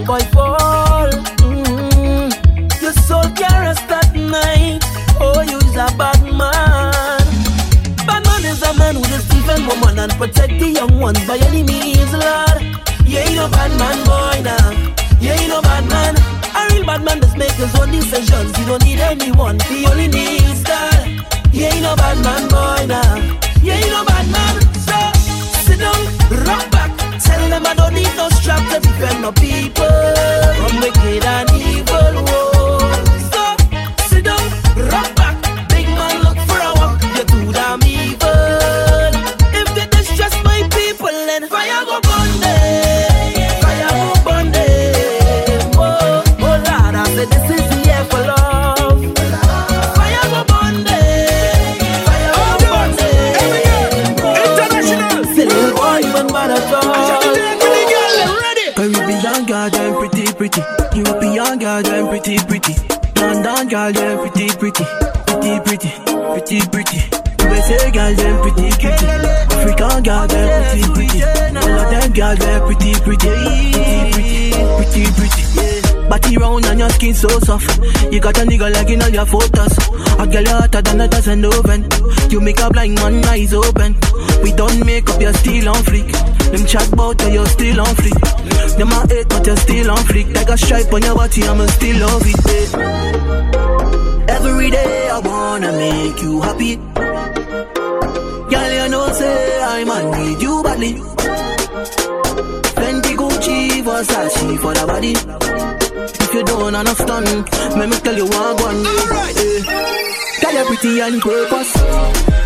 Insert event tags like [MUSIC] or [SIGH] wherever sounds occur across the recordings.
boy fall. Mm-hmm. Your soul caress that night. Oh, you's a bad man. Bad man is a man who just defend woman and protect the young ones by any means, Lord. You ain't no bad man, boy, now. You ain't no bad man. A real bad man just make his own decisions. He don't need anyone. He only needs God. You ain't no bad man, boy, now. You ain't no bad man. So sit down, rock. Tell them I don't need no strap to defend my people from wicked and evil. Whoa. girl them pretty, pretty, pretty, pretty, pretty, pretty. You say, girl them pretty, pretty. African girl them pretty, pretty. All of them girl them pretty, pretty, pretty, pretty, pretty. Body round and your skin so soft. You got a nigga like in all your photos. A girl hotter than a dozen oven. You make a blind man eyes open. We don't make up, you're still on fleek. Them chat bout that you're still on fleek. Them I hate, but you're still on fleek. Like a stripe on your body, I'ma still love it. Yeah. Every day I wanna make you happy. Girl, you know say I'm on need you badly. Plenty Gucci, Versace for the body. If you don't understand, let me tell you what I want. Alright. Eh, tell you pretty and purpose.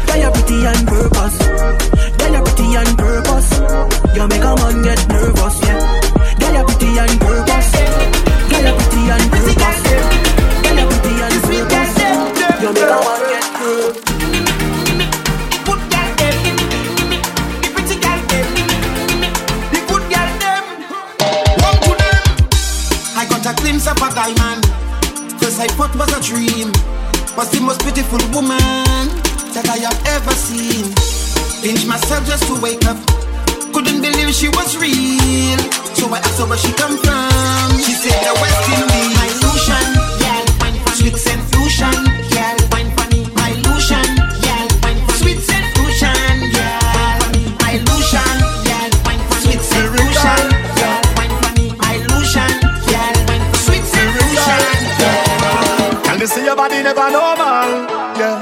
Girl, you're pretty and purpose. Girl, you're pretty and purpose. You make a man get nervous, yeah. Girl, you're pretty and purpose. Girl, you're pretty and purpose you make a one get good. A glimpse of a diamond Cause I thought was a dream. Was the most beautiful woman That I have ever seen. Pinch myself just to wake up. Couldn't believe she was real. So I asked her where she come from. She said the West Indies. My fusion, yeah Sweet and fusion never normal. Yeah,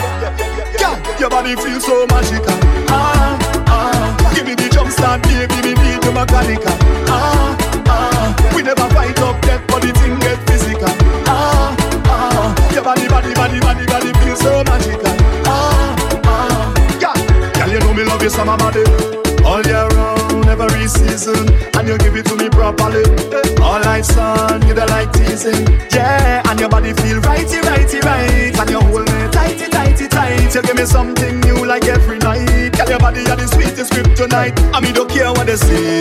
yeah, your body feels so magical. Ah, ah, give me the jump start, baby, me need you mechanical. Ah, ah, we never fight up death, but the thing get physical. Ah, ah, your body, body, body, body, body feels so magical. Ah, ah, yeah, girl, you know me love you summer, body, all year round, every season, and you give it to me properly. Yeah right, son. You the light teasing. Yeah, and your body feel righty, righty, right. And you hold me tighty, tighty, tight. You give me something new like every night. Tell your body you're the sweetest tonight, I mean, don't care what they say.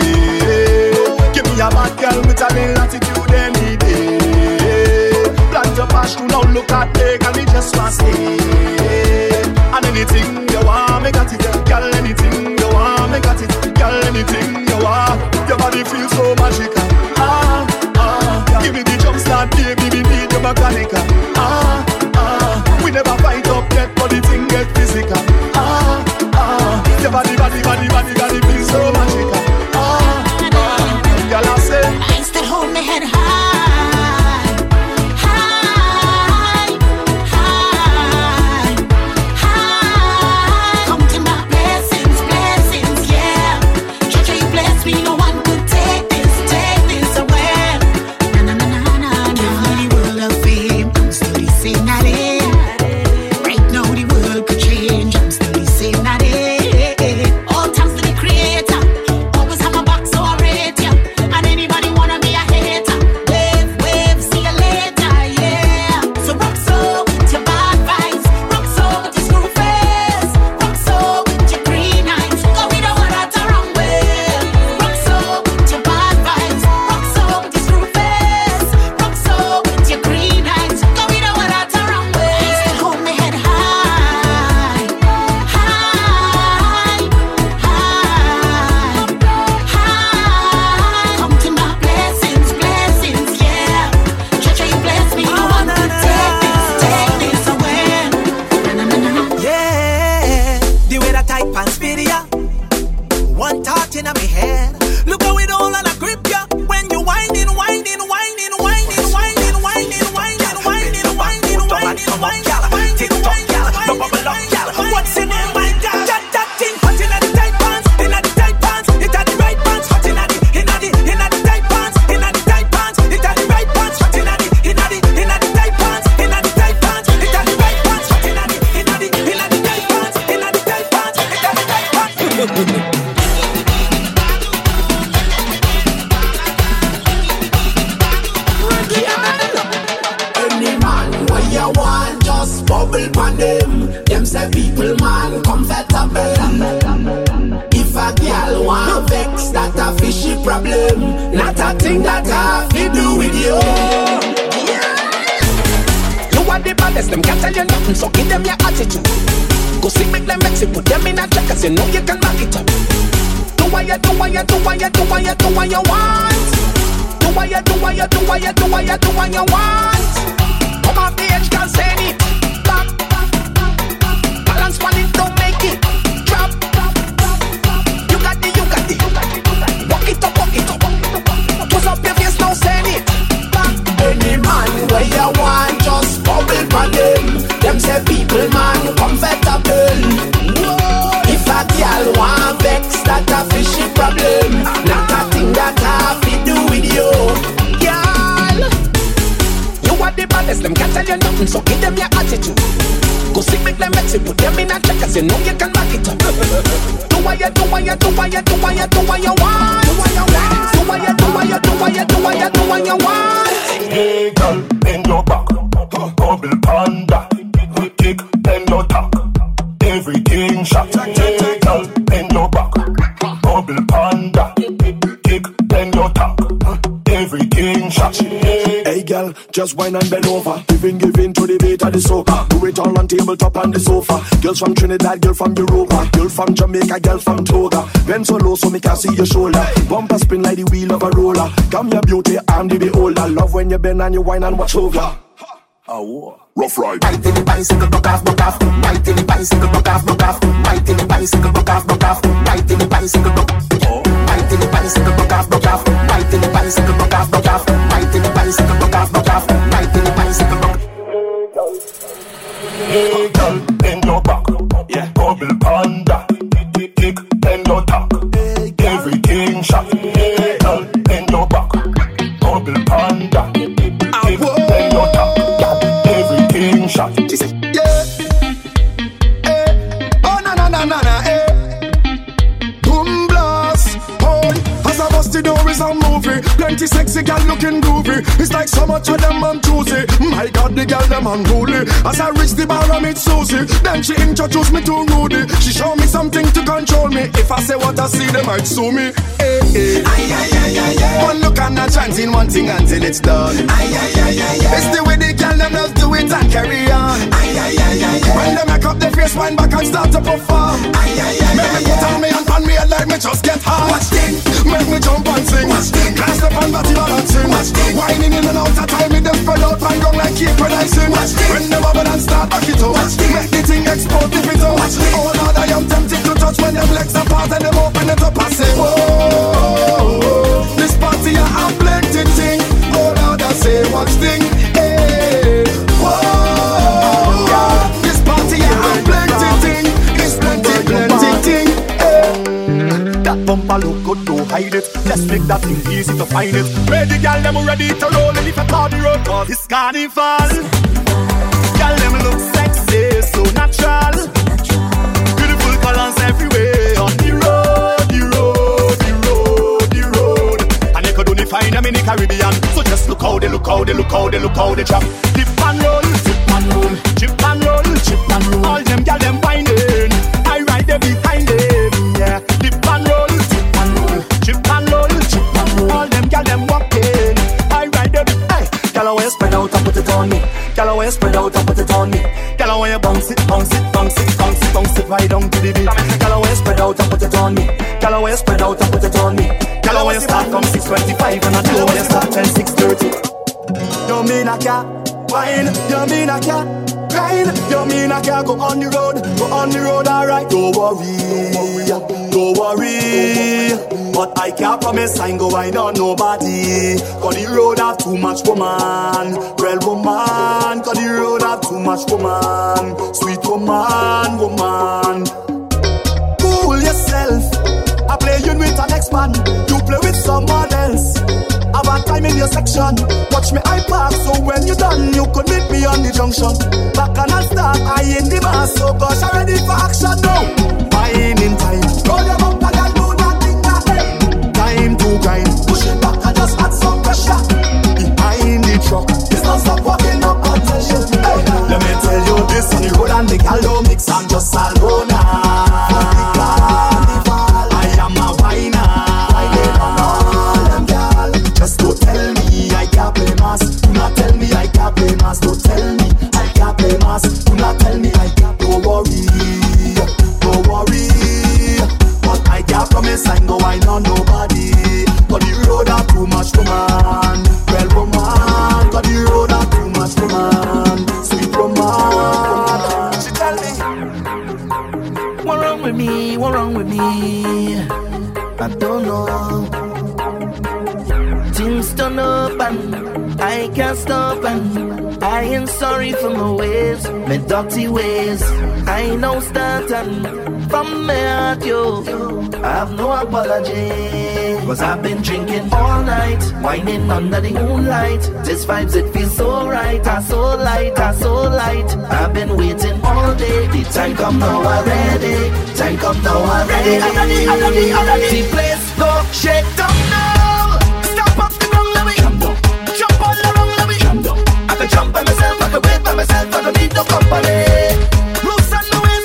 Give me a bad girl with a little attitude any day. Plant your passion, now look at me. Can we just want stay? And anything you want, me got it. And bend over. Giving, giving to the beat of the soca. Do it all on tabletop on the sofa. Girls from Trinidad, girl from Europa. Girl from Jamaica, girl from Toga. Bend so low so me can see your shoulder. Bumper spin like the wheel of a roller. Come your beauty, I'm the beholder. Love when you bend and you wine and watch over. Rough ride. Right in the bicycle, buck off, buck off. Right in the bicycle, buck off, buck off. Right in the bicycle, buck off, buck off. Right in the bicycle, buck Right in the bicycle, buck off, buck off. Right in the bicycle, buck off, buck off. Right in the bicycle, buck off, buck off. Right in the bicycle, buck Hey girl, looking. It's like so much of them on choosy. My God, the gal them unruly. As I reach the bar, I meet Susie. Then she introduced me to Rudy. She show me something to control me. If I say what I see, they might sue me. Eh, eh. Aye, aye, aye, aye. One look and a chance in one thing until it's done. Aye, aye, aye, aye, aye. It's the way the gal them just do it and carry on. Aye, aye, aye, aye, aye. When they make up their face, wind back and start to perform. Aye, aye, aye, Make me put on me and pan me head like me just get hard. Watch thing. Make me jump and sing. Watch thing. Can't step on body balancing. Watch thing. Whining in and out of time, me them spread out and gone like keep producing. Watch thing. When they bubble and start back it up. Watch thing. Make the thing explode if it out. Watch thing. Oh Lord, I am tempted to touch when them legs apart and them open it up. I say, whoa, this party I plenty. Oh say, watch thing. Hey, eh, whoa, this party plenty. It's plenty. Hey. Eh. That bumper look good, don't hide it. Just make that thing easy to find it. Ready, gal, them ready to roll. And if I cause carnival. Gal, them look sexy, so natural. Beautiful colors everywhere them in the Caribbean. So just look how they look how they look how they look how they drop. Dip and roll, dip and roll, chip and roll, chip and roll. All them gal them whining. I ride them behind them, yeah. Dip and roll, dip and roll, chip and roll, chip and roll. All them gal them walking. I ride them, hey. Gal I spread out and put it on me. Gal I spread out and put it on me. Gal I you bounce it, bounce it, bounce it, bounce it, bounce it right down to the beat. From 6:25 and I tell you start till 6:30. You mean I can't wine? You mean I can't grind? You mean I can't go on the road? Go on the road, alright. Don't worry, don't worry. But I can't promise I ain't go wine on nobody. Cause the road have too much woman, real woman. Cause the road have too much woman, sweet woman, woman. Cool yourself. I play you with an ex man. You play with someone else. Have a time in your section. Watch me I park so when you done, you could meet me on the junction. Back and I start, I in the bar, so gosh, I ready for action now. Fine in time. Roll your bumper and do that thing that hey. Time to grind. Push it back and just add some pressure. Behind the truck, it's not stop walking up attention. Hey, let me tell you this on the road and the gal don't mix and just alone. from the waves, my dirty ways. I know starting from me at you. I have no apology. Cause I've been drinking all night, whining under the moonlight. This vibes, it feels so right, I so light, I so light. I've been waiting all day, the time come now already. Time come now already. I'm ready, I'm ready, I'm. The place go shake up. need no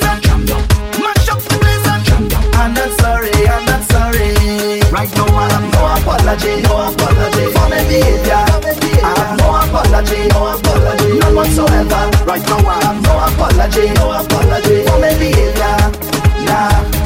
and jam down. Mash up the place and jam down. I'm not sorry, I'm not sorry. Right now I have no apology, no apology for me. I have no apology, no apology, none whatsoever. Right now I have no apology, no apology for my behavior. Nah.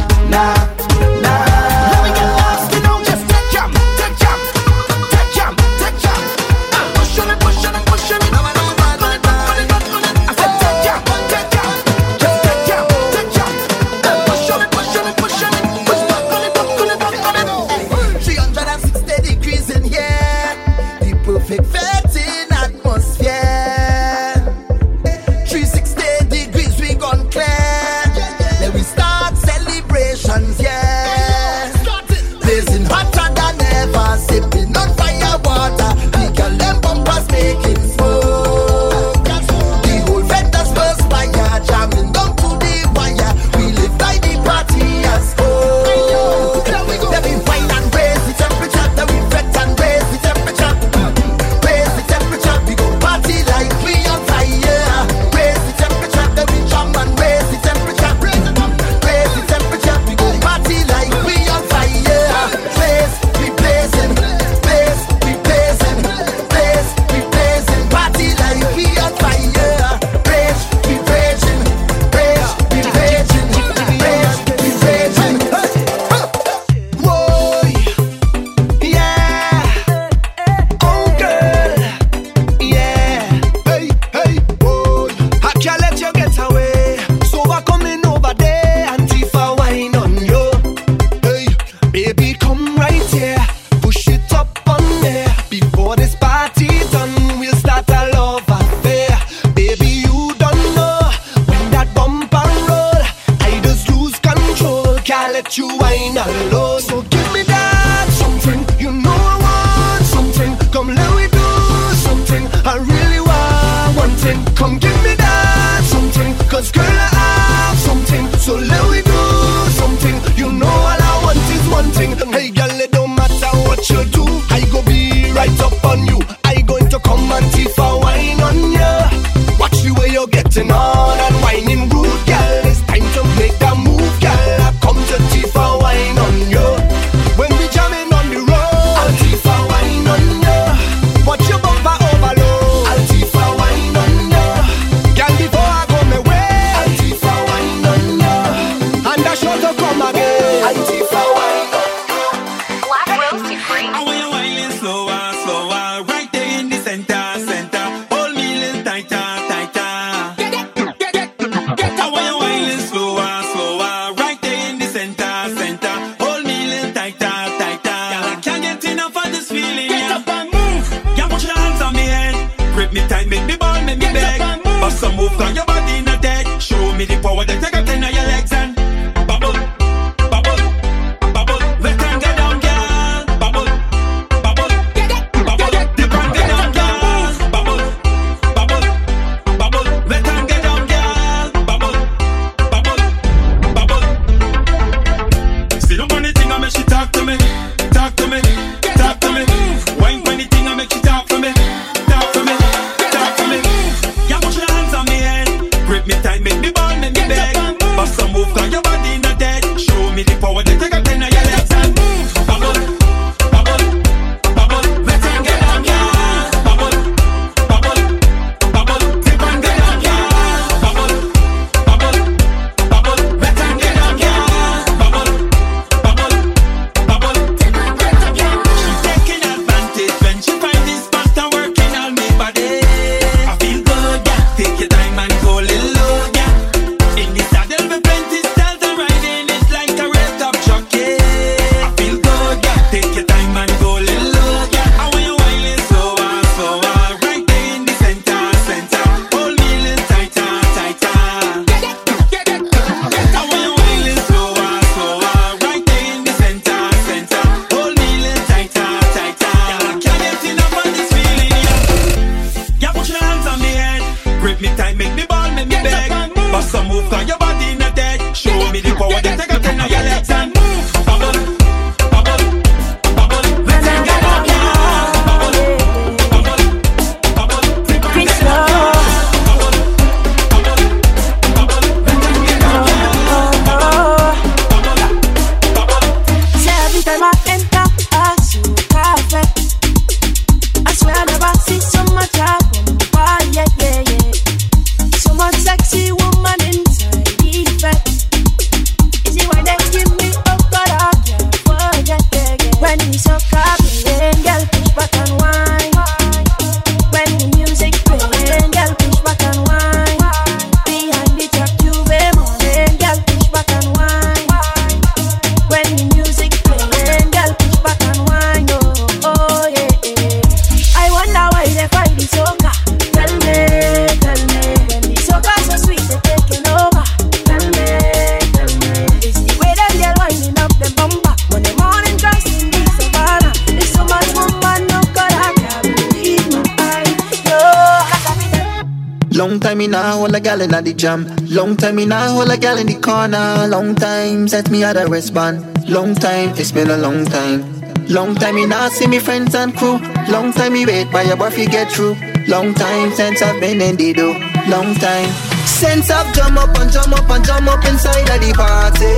Time me nah hold a gal in the corner. Long time since me had a respond. Long time, it's been a long time. Long time me nah see me friends and crew. Long time me wait by your fi get through. Long time since I've been in the do. Long time. Since I've jump up and jump up and jump up inside of the party.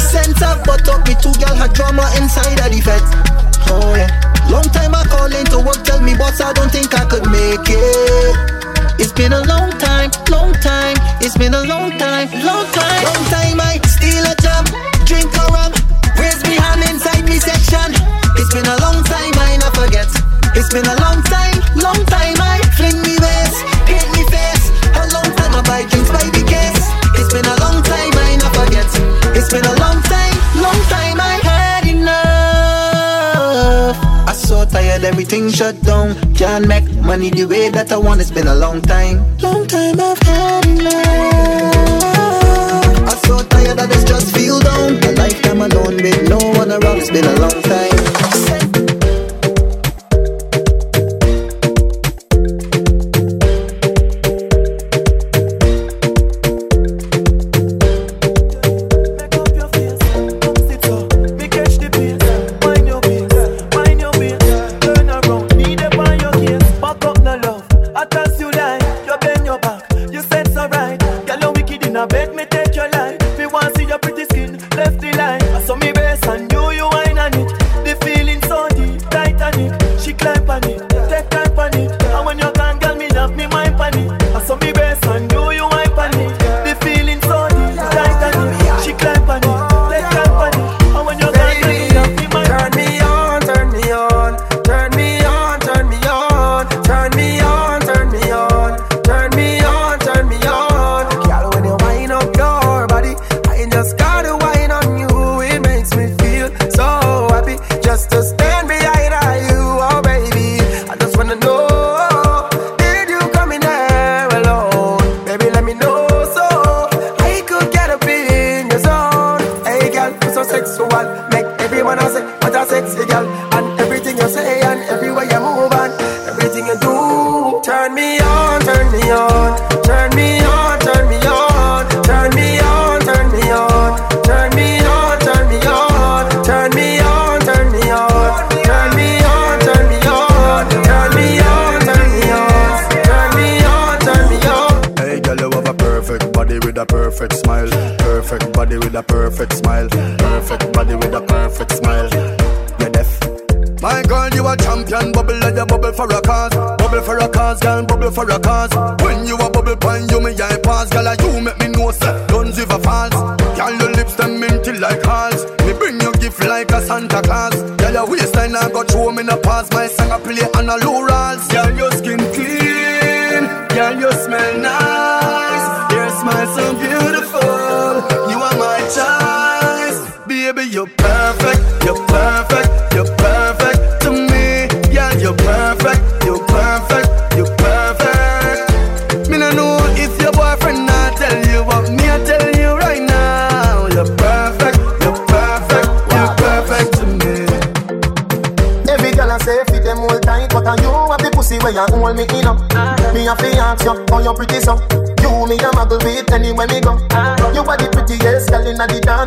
Since I've butt up me two gal had drama inside of the fete. Oh yeah. Long time I call in to work, tell me boss I don't think I could make it. It's been a long time, long time. It's been a long time, long time, long time. I steal a jam, drink a rum, raise me hand inside me section. It's been a long time, I not forget. It's been a long time, long time. I fling me waist, paint me face. A long time I buy drinks by the case. It's been a long time, I not forget. It's been a long time, long time. So tired, everything shut down. Can't make money the way that I want. It's been a long time, long time I've had enough. I'm so tired that it's just feel down. A lifetime alone with no one around. It's been a long time.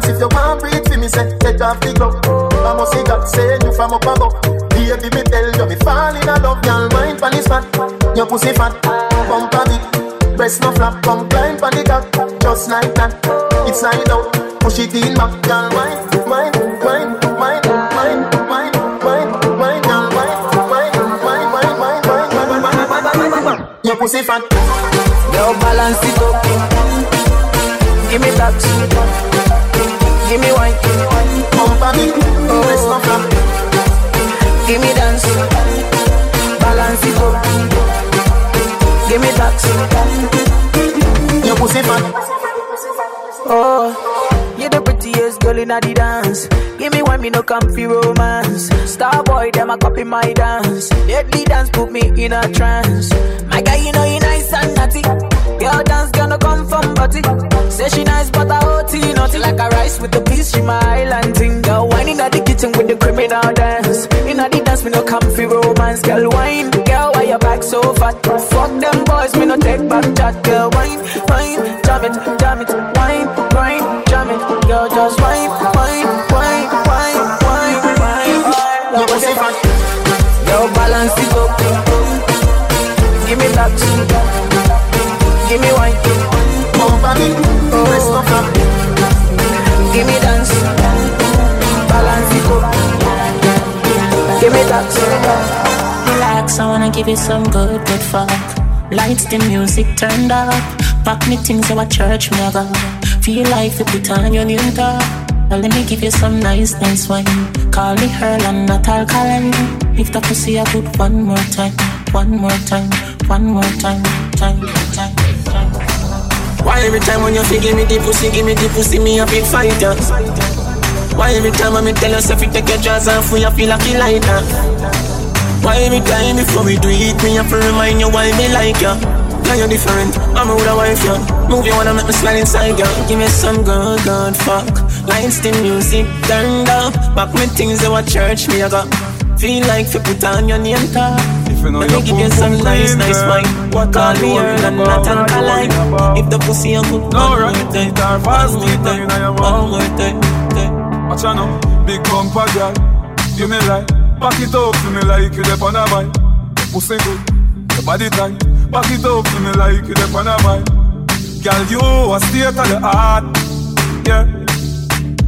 If you want breathe for me, say, take off the glove. I must see God saying you from up above. Baby, me tell you, me fall in love. Y'all mind pan is fat, your pussy fat, pump a big, breast no flap, come climb pan the dock, just like that. It's side out, push it in back, y'all mind, mind, mind. Your pussy fat. Girl, balance it up. Give me that. Give me wine. Bump a bit, breast no flap. Give me dance. Balance it up. Give me that. Your pussy fat. Oh, you're the prettiest girl in the dance. Give me one, me no comfy romance. Star boy, them a copy my dance. Deadly dance put me in a trance. My guy, you know you nice and naughty. Girl dance gonna come from body. Say she nice, but I OT naughty like a rice with the peas. She my island thing. Girl, wine in the kitchen with the criminal dance. In the dance, me no comfy romance. Girl, wine. Girl, why your back so fat? Fuck them boys, me no take back that girl wine, wine, jam it, jam it, wine, wine, jam it, girl just wine, wine, wine, wine, wine, wine. Yo, what's it? Yo, balance it up, give me that, Relax, I wanna give you some good, good fuck. Lights, the music turned up. Pack me things in a church, go. Feel like you put on your new top. Now let me give you some nice, nice wine. Call me Earl and not alkaline. If the pussy I put one more time, one more time, one more time, time, time, time. Why every time when you feel give me the pussy, give me the pussy, me a big fighter? Why every time I me tell yourself you take your jaws off, you feel like you lighter? Why every time before we do it, me have to remind you why me like ya? Now you're different, I'm a wife, ya. Move you wanna make me slide inside, ya. Give me some good, good fuck. Lights, the music turned up. Back me things that what church me a got. Feel like you put on your name tag. you know Let me give you some nice, nice wine. What Call I me you and not I do, alkaline. If the pussy put No, one more time, one more time, one more time. Watch out now, big bumper girl. You me like, back it up to me like you dep on a bike. Pussy good, your body tight. Back it up to me like you dep on a bike. Girl, you a state of the art, yeah.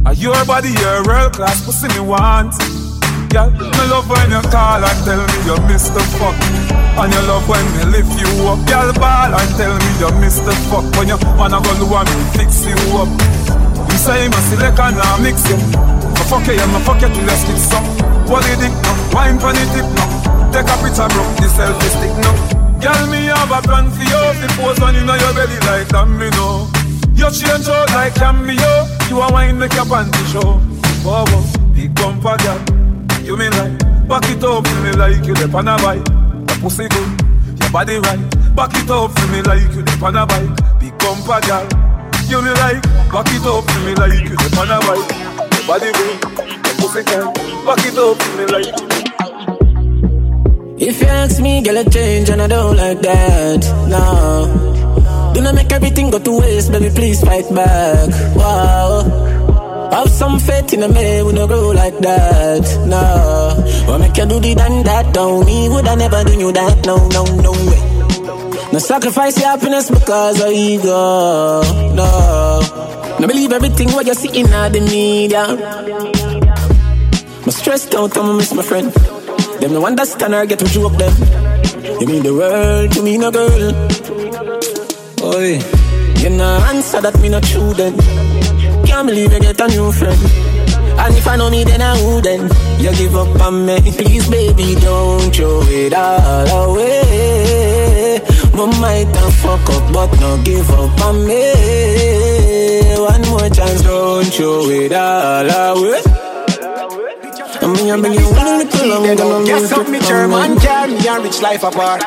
And your body, your world class pussy me want. Girl, me love when you call and tell me you miss the fuck. And you love when me lift you up. Girl, ball and tell me you miss the fuck. When you wanna go and me fix you up. Say me select and I mix you. Me fuck you, me fuck you till you skip some. What you dick now? Wine pon the tip now. Take a picture, bro. The selfie stick now. Girl, me have a plan for you. The pose on you know your belly like that, me know. You change out like cameo. You a wine make your panty show. Whoa, whoa, big bumper girl. You me like back it up for me like you dep on a. The pussy good, your body right. Back it up for me like you dep on. Big bumper girl. You like back it up for me like you dep on a bike. Your body good, your pussy good. Back it up for me like. If you ask me, girl, I change and I don't like that. No. Do not make everything go to waste, baby, please fight back. Wow. Have some faith in a man, we no grow like that. No. What make you do the done that? Don't me, would I never do you that? No, no, no way. No sacrifice your happiness because of ego. No. No believe everything what you see in the media. I'm stressed out, I'ma miss my friend. Them no understand or get what you them. You mean the world to me, no girl. Oi, you no answer that me not true then. Can't believe you get a new friend. And if I know me, then I wouldn't. You give up on me, please, baby, don't throw it all away. We might have fuck up, but no give up on me. One more chance, don't throw it all away. I mean, I beg you, one little long, gonna Guess up, me German me a rich life apart.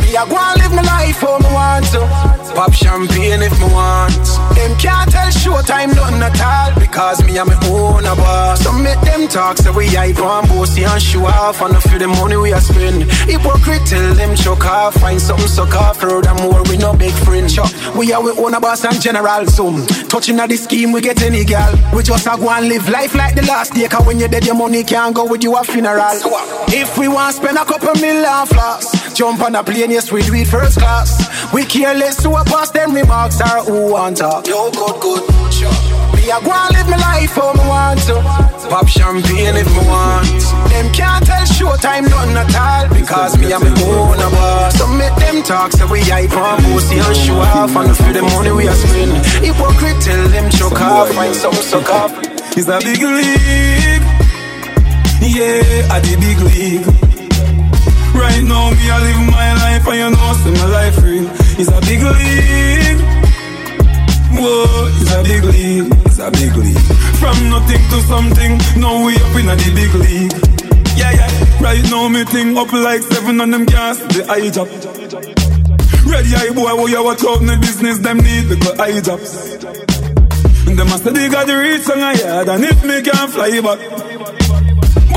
Me a go and live my life how me want to. Pop champagne if me want. Them can't tell showtime nothing at all because me a me own a boss. So make them talk so we hype and bossy and show off and for the money we a spend. Hypocrite tell them choke off, find something suck off. Furthermore, we no big friend. Chuck. We are we own a boss and general zoom. Touching at the scheme, we get any girl. We just a go and live life like the last day. Cause when you're dead, your money can't go with you a funeral. If we want spend a couple million floss, jump on a plane, yes, we do it first class. We care less to a pass them remarks or who want talk. Yo, good, good. Sure. Me a go and live my life how me want to. Pop champagne if me want. Them can't tell showtime nothing at all because me and me own a boss. So make them talk so we hype and bossy and show off and for the money we a spend. Hypocrite tell them choke off, find some suck off. It's a big league. Yeah, at the big league. Right now, me I live my life and you know, see my life real. It's a big league. Whoa, it's a big league. It's a big league. From nothing to something, now we up in a the big league. Yeah, yeah. Right now, me thing up like seven on them gas, the eye job. Ready eye boy, who you watch out in the business, them need the good eye jobs. And them must big at the reach on a yard And if me can fly back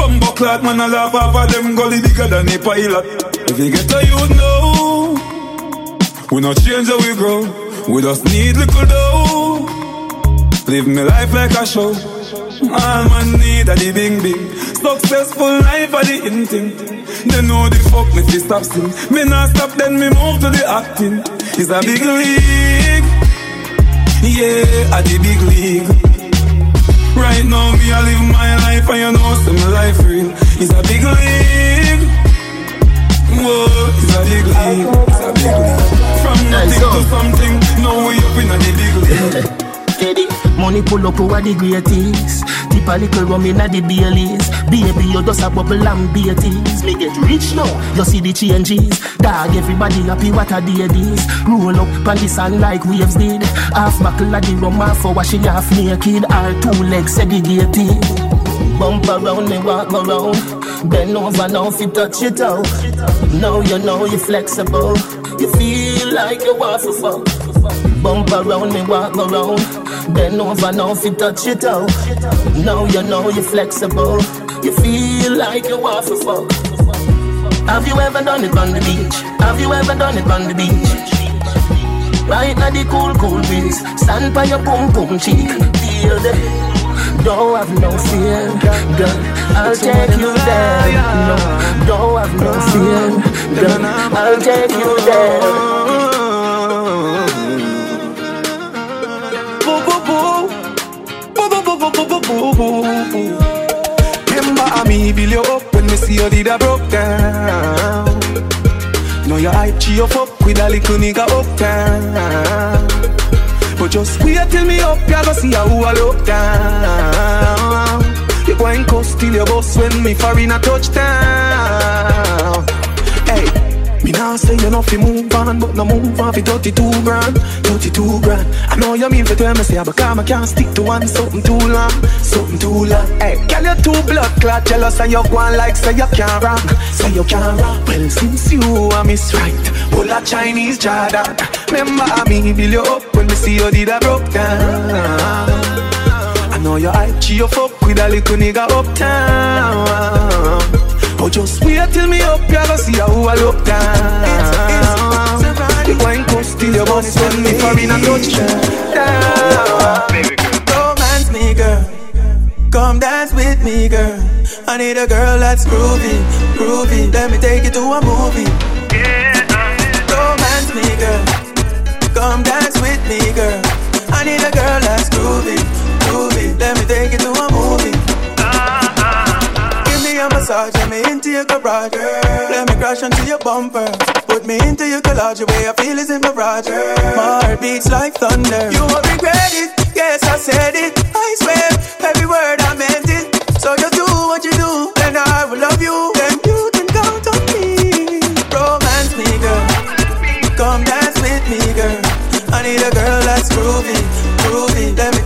Bumbo clock man a laugh off of them gully bigger than a pilot If you get a youth now We not change how we grow. We just need little dough. Live me life like a show. All man need a the big big. Successful life are the in thing. They know the fuck me fi stop sing. Me not stop then me move to the acting. It's a big league. Yeah, at the big league. Right now me I live my life and you know so my life real. It's a big league. Whoa, it's a big league. It's a big league. From nothing to something, now we up in a big league. [LAUGHS] Money pull up over the greatest. Tip a little rum inna the Baileys. Baby, you just a bubble and beaties. Me get rich now, you see the changes. Dog, everybody happy what a day this. Roll up on the sun like waves did. Half buckle of the rum, half a washing half naked. Our two legs segregated. Bump around me, walk around. Bend over now, if you touch it out. Now you know you're flexible. You feel like you want to fuck. Bump around me, walk around. Bend over now, you touch it out. Now you know you're flexible. You feel like you want to fuck. Have you ever done it on the beach? Have you ever done it on the beach? Right now the cool, cool breeze. Stand by your boom, boom cheek. Feel the don't have no fear, girl. I'll take you there. No, don't have no fear, girl. I'll take you there. Remember me build you up when me see you did a broke down. Know your hype, cheer you fuck with a little nigga uptown. But just wait till me up, ya go see how I look down. You go and cuss till your boss when me far in a touchdown. Hey, now say you know fi move on, but no move on fi 32 grand, 32 grand. I know you mean fi tell me say, but come I can't stick to one something too long, something too long. Hey, girl you too blood clot, jealous and you go like say you can't rock, say you can't rock. Well since you are miss right, pull a Chinese Jordan. Remember me build you up when me see you did a broke down. I know your hype, cheer you fuck with a little nigga uptown. Oh, just wait till me up, you go see how I look down. You wine close till your boss when me for in a touchdown. Romance me, girl. Come dance with me, girl. I need a girl that's groovy, groovy. Let me take you to a movie. Romance me, girl. Come dance with me, girl. I need a girl that's groovy, groovy. Let me take you to a massage, let me into your garage. Let me crash onto your bumper. Put me into your collage, the way I feel is in my garage. My heart beats like thunder. You won't regret it, yes I said it. I swear, every word I meant it. So you do what you do, and I will love you. Then you can count on me. Romance me, girl. Come dance with me, girl. I need a girl that's groovy, groovy. Let me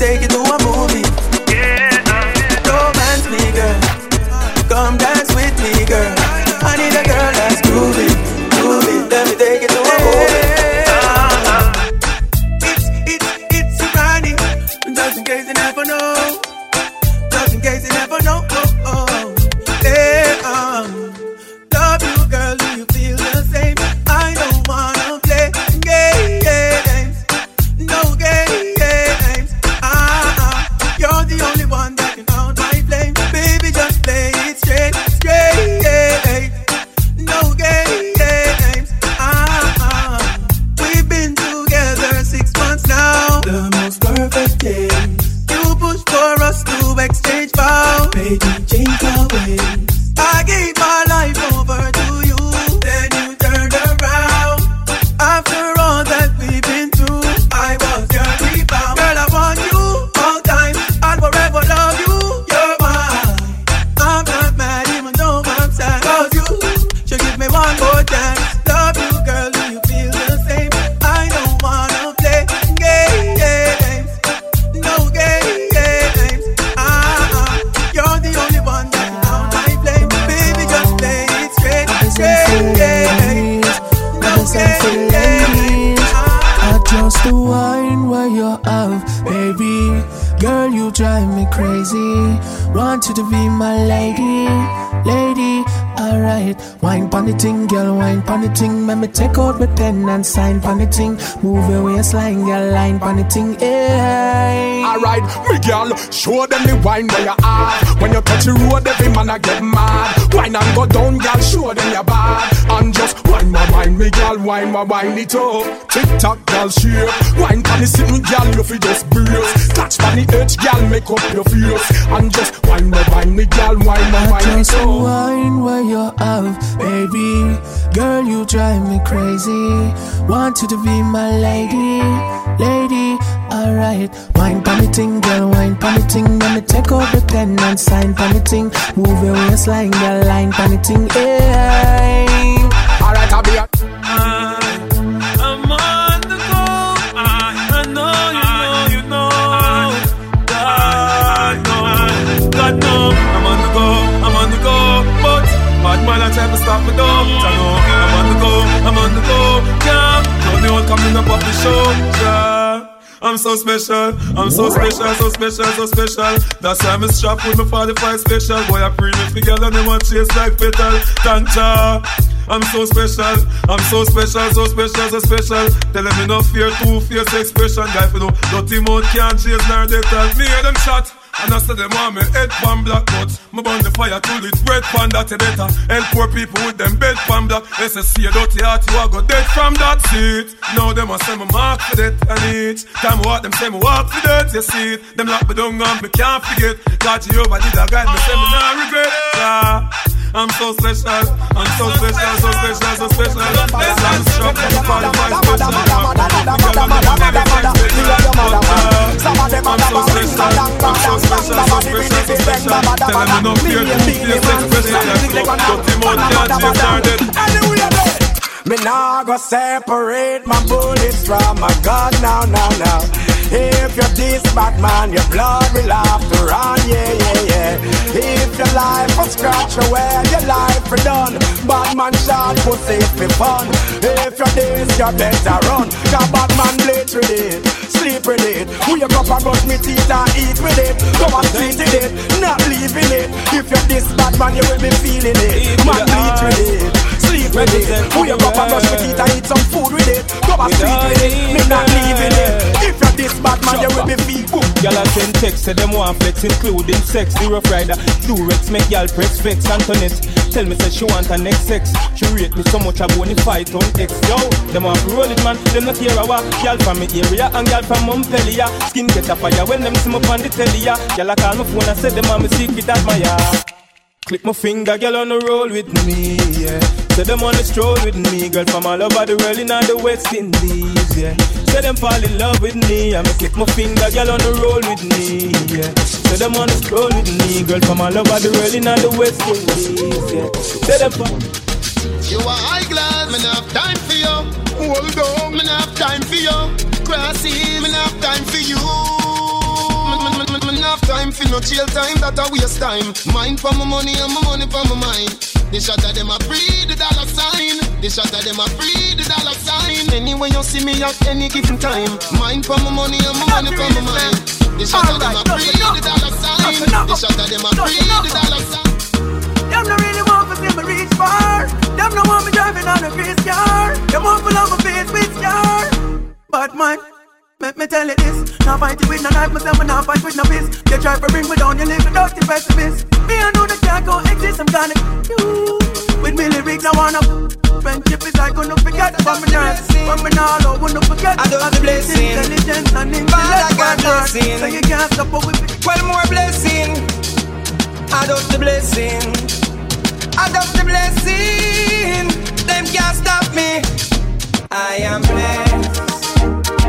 just the wine where you have, baby. Girl, you drive me crazy. Want you to be my lady, lady. Alright, wine pon the ting, girl, wine pon the ting. Let me take out my pen and sign pon the ting. Move your waistline, girl, line pon the ting. Hey. Alright, me girl, show them the wine where you are. When you touch the road, every man I get mad. Wine and go down, girl, show them your bad. And just wine my wine, me girl, wine my wine it up. Tick tock, girl, shake. Wine pon the sitting, girl, you fi just brace. Catch pon the edge, girl, make up your face. And just wine my wine, me girl, wine my wine it up. wine where you have, baby. Girl, you drive me crazy. Want you to be my lady, lady. Alright, wine pon the ting, girl, wine pon the ting. Let me take out the pen and sign the. Move your waistline, girl, line pon the ting. Alright, I'll be Stop me though. I know I'm on the go, I'm on the go. Yeah, don't coming up off the show. Yeah. I'm so special, I'm so special, so special, so special. That's why I'm strapped with my 45 special. Boy, I pre me together, they want chase like petal. Thank ya. I'm so special, I'm so special, so special, so special. Tell them no fear, two fierce expression. Guy, for no dirty mouth can't chase nor they tell me hear them shot. And I said them want me head pan black but Me burn the fire till it's red pan that you better Help poor people with them bed pan black They say see a dirty heart you a go dead from that seat. Now them a say me mark for that And each time walk them say me walk for that You see. It Them lock me down and me can't forget. God Jehovah did a guide me say me not regret. Yeah. I'm so special, I'm so special, so special, so special. I'm with the 45 special. I'm so special, I'm so special, so special, so special. Tell them fear, no fear, sex special. Dirty mouth can't chase her dead. Me nah go separate my bullets from my gun now, now, now. If you're this bad man, your blood will have to run, yeah, yeah, yeah. If your life was scratch away, your life for done. Bad man shot pussy for fun. If you're this, you better run. Cause bad man bleach with it, sleep with it. Wake up and brush me teeth and eat with it. Go and sleep with it, not leaving it. If you're this bad man, you will be feeling it. Man bleach with it, sleep with it. Wake up and brush me teeth and eat some food with it. Go and sleep with it, me not leaving it. If this bad man, you will be feeling Y'all a send text, say them want flex, including sex. The rough rider, Durex, make y'all press vex. Antoinette, tell me say she want her next sex. She rate me so much I in fight on X. Yo, them want to roll it, man. Them not a walk. Y'all from me area and y'all from Montpellier. Skin get a fire when them see me on the telly. ya. Y'all call my phone and say them want me secret admire. Click my finger, girl on the roll with me, yeah. Say them on the stroll with me, girl from all over the world in all the West Indies, yeah. Say them fall in love with me, I'ma click my finger, girl on the roll with me, yeah. Say them on the stroll with me, girl from all over the world in all the West Indies, yeah. Say them fall. You are high glass, me not have time for you. Hold on, me not have time for you. Grassy, me not have time for you. Me, have time for no jail time, that a waste time. Mind for my money and my money for my mind. The shot of them a free the dollar sign. The shot of them a free the dollar sign. Anyway you see me at any given time. Mind for my money and my money for my mind. The shot of them a free the dollar sign. The shot of them a free the dollar sign. Them no really want to see me reach far. Them no want me driving on a grease car. Them want to love my face with scar. But man, let me tell you this. Now fight it with no knife, myself and now fight with no fist. You try to bring me down, you live a dirty pessimist. Me I know that can't coexist, I'm gonna you. With me lyrics, I wanna Friendship is like gonna forget about me nerves When me not alone, wanna forget I don't Of blessing. Intelligence and intellect God blessing. So you can't stop with me Well, more blessing. I don't the blessing. I don't the blessing. Them can't stop me. I am blessed.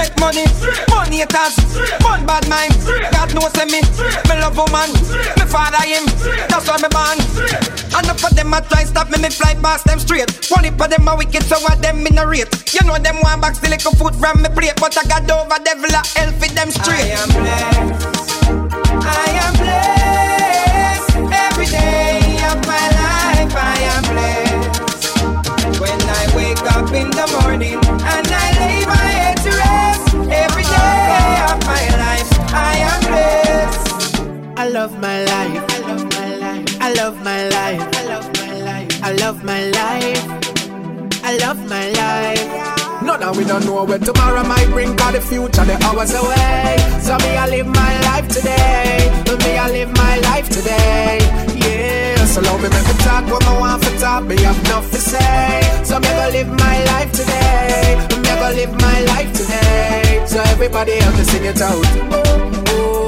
Make money, money haters, fun bad mind. God knows me, me love woman, me father him. That's why me born. Enough of them a try stop me, me fly past them straight. One of them a wicked, so what them in a rate. You know them want back still little food from me plate, but I got over devil a hell for them straight. I am blessed. I am blessed every day of my life. I am blessed when I wake up in the morning and love my life. I love my life. None of we don't know where tomorrow might bring Cause the future, the hours away. So me, I live my life today. Me, I live my life today. Yeah, so love me, make me talk what I want for talk Me have nothing to say. So me, gonna live my life today. Me, gonna live my life today. So everybody help me sing it out.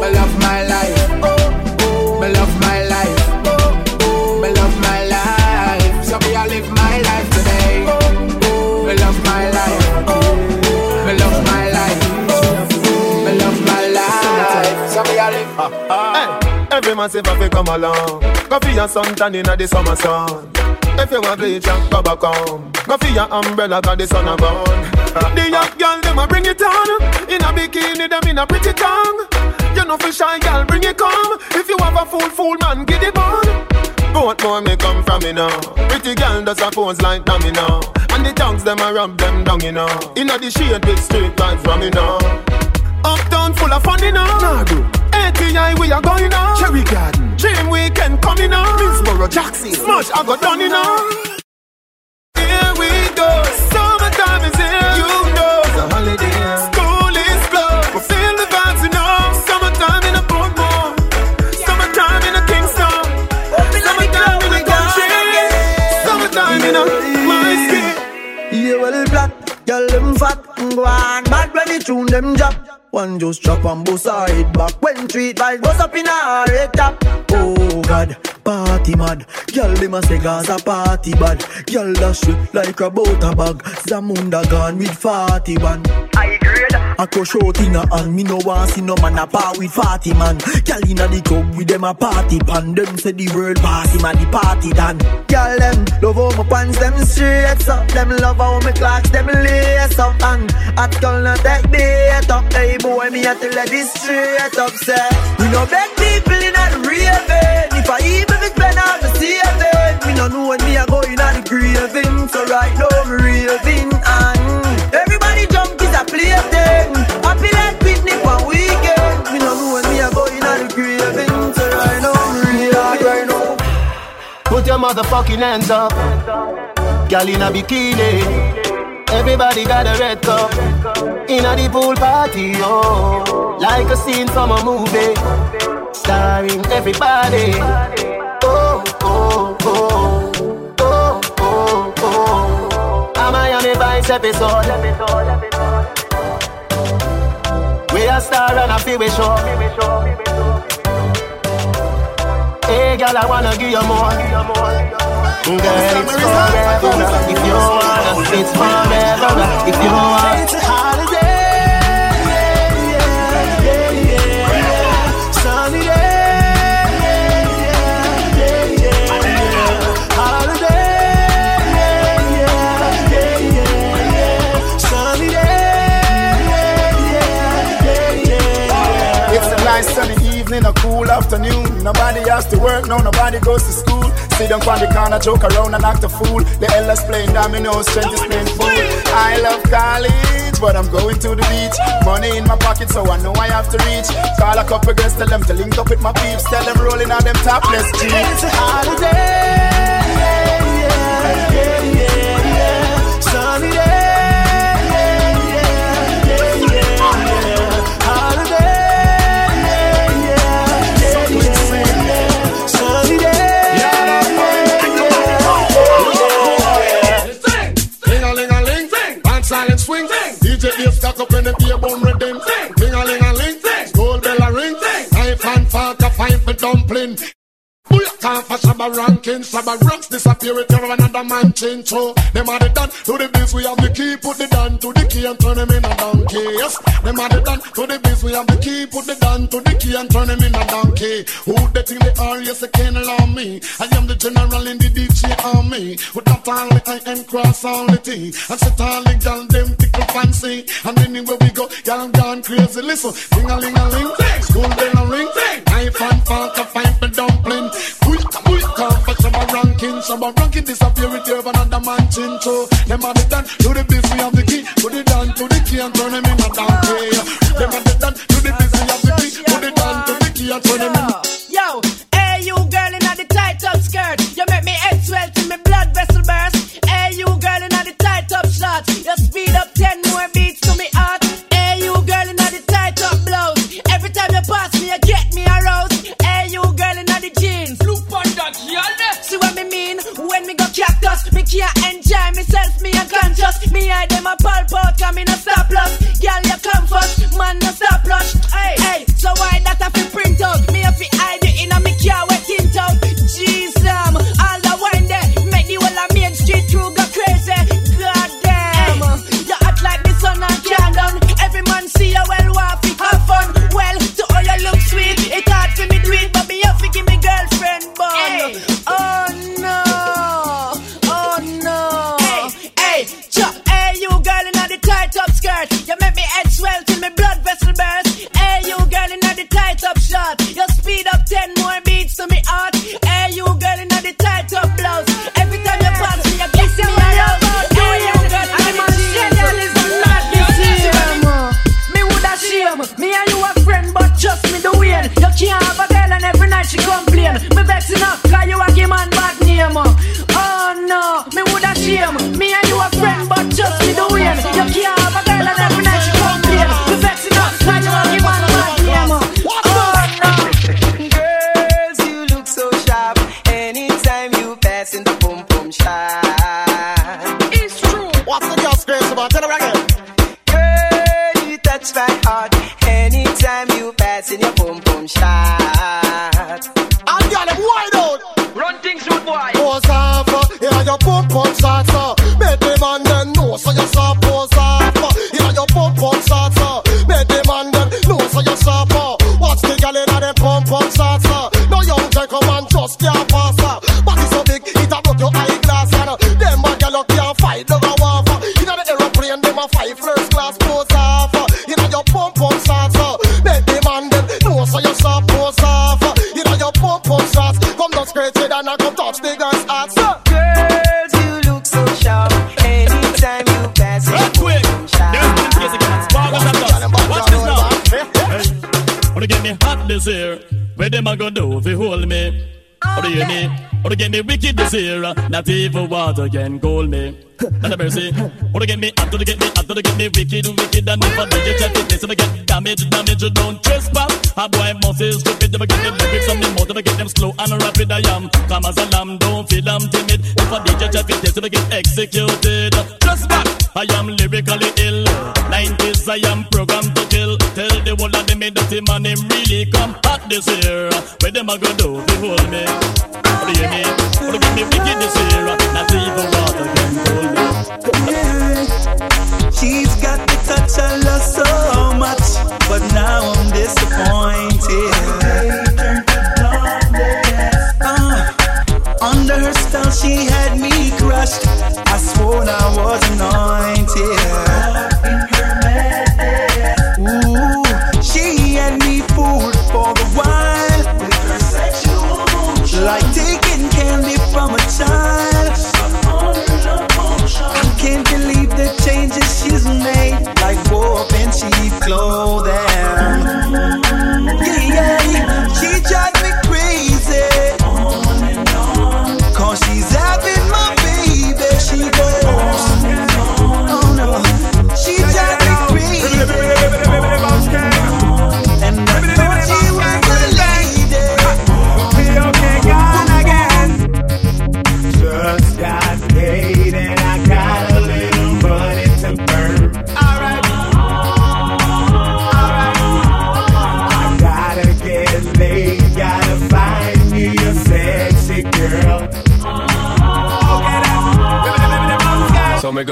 I love my life. Me love my life every man say fi come along. Go for your suntan inna the summer sun. If you want bleach go back home. Go for your umbrella 'cause the sun a burn. The young girl them a bring it on. In a bikini them in a pretty tongue. You know for shy girl bring it come. If you have a fool fool man get it on. Both more me come from me now. Pretty girl does a pose like dummy now. And the tongues them a rub them down you know. Inna the shade with straight vibes from me now. Uptown full of fun you know. Nah, bro. ATI we are going now. Cherry Garden. Dream weekend coming now. Middlesboro, Jackson. Smash I got done you know. Here we go. Summertime is here. You know. It's a holiday. School is closed. We feel the vibes you know. Summertime in a Portmore. Summertime in a Kingston. Summertime in a country. Summertime in a my skin. Yeah, well, black, girl, them fat, go on, bad when the tune them drop. One just chop and bust her head back when treat vibes bust up in her head top. Oh God, party mad, girl them a say Gaza party bad. Girl dash it like a butter bag. Zamunda gone with forty one. I grade. I crush out in a me no want see no man a part with forty man. Girl inna the club with them a party pan. Them say the world party man, the party done. Girl them love how my pants them straight up. Them love how my clocks them lace up and at girl not take bait up. Hey boy, me a tell this straight up. Say we no beg people in a raving. If I even fit spend all the saving, me no know when me a go in a the craving. So right now me raving motherfucking hands up. Girl in a bikini. Everybody got a red cup. In a the pool party, oh. Like a scene from a movie. Starring everybody. Oh, oh, oh. Oh, oh, oh. A Miami Vice episode. We a star and a feel we show. Hey, girl, I wanna give you more. Girl, it's forever. If you wanna, it's forever. If you want, it's a holiday. Sunny day, yeah, yeah, yeah, yeah, yeah. Yeah yeah yeah. Sunny day. Yeah yeah yeah yeah. It's a nice sunny evening, a cool afternoon. Nobody has to work, no, nobody goes to school. Sit down on the corner, joke around and act a fool. The elders playing dominoes, strength is playing fool. I love college, but I'm going to the beach. Money in my pocket, so I know I have to reach. Call a couple girls, tell them to link up with my peeps. Tell them rolling on them topless jeans. It's a holiday. Swing. DJ Dave got up in the beer bone rhythm. Ling-a-ling-a-ling, gold bell a ring. Knife and fork a fight for dumpling. Straight off a shabba ranking, shabba ranks disappear with every another man change. So them are the done to the biz, we have the key, put the down to the key and turn them in a donkey. Yes, them are the done to the biz, we have the key, put the down to the key and turn them in a donkey. Who they think they are? Yes, they can't allow me. I am the general in the DJ army. With that only I am cross only thing. And sit all the gal them tickle fancy. And anywhere we go, y'all gone crazy. Listen, ding a ling a ling, school bell a ring, knife and fork a find for dumpling. But some are ranking, some are ranking disappear with you another man chin too. Them are the done to the business of the key. Put it down to the key and turn them in a donkey. Them are the done to the business of the key. Put it down to the key and turn them in. a Yo, hey you girl in the tight up skirt, you make me head swell till me blood vessel burst. Hey you girl in the tight up shot, your speed. me care, enjoy myself, me a conscious. Me I them a pulp out, come in a stop loss. Girl, you come first, man, no stop rush. Hey, hey, so why that a flip that evil water again. go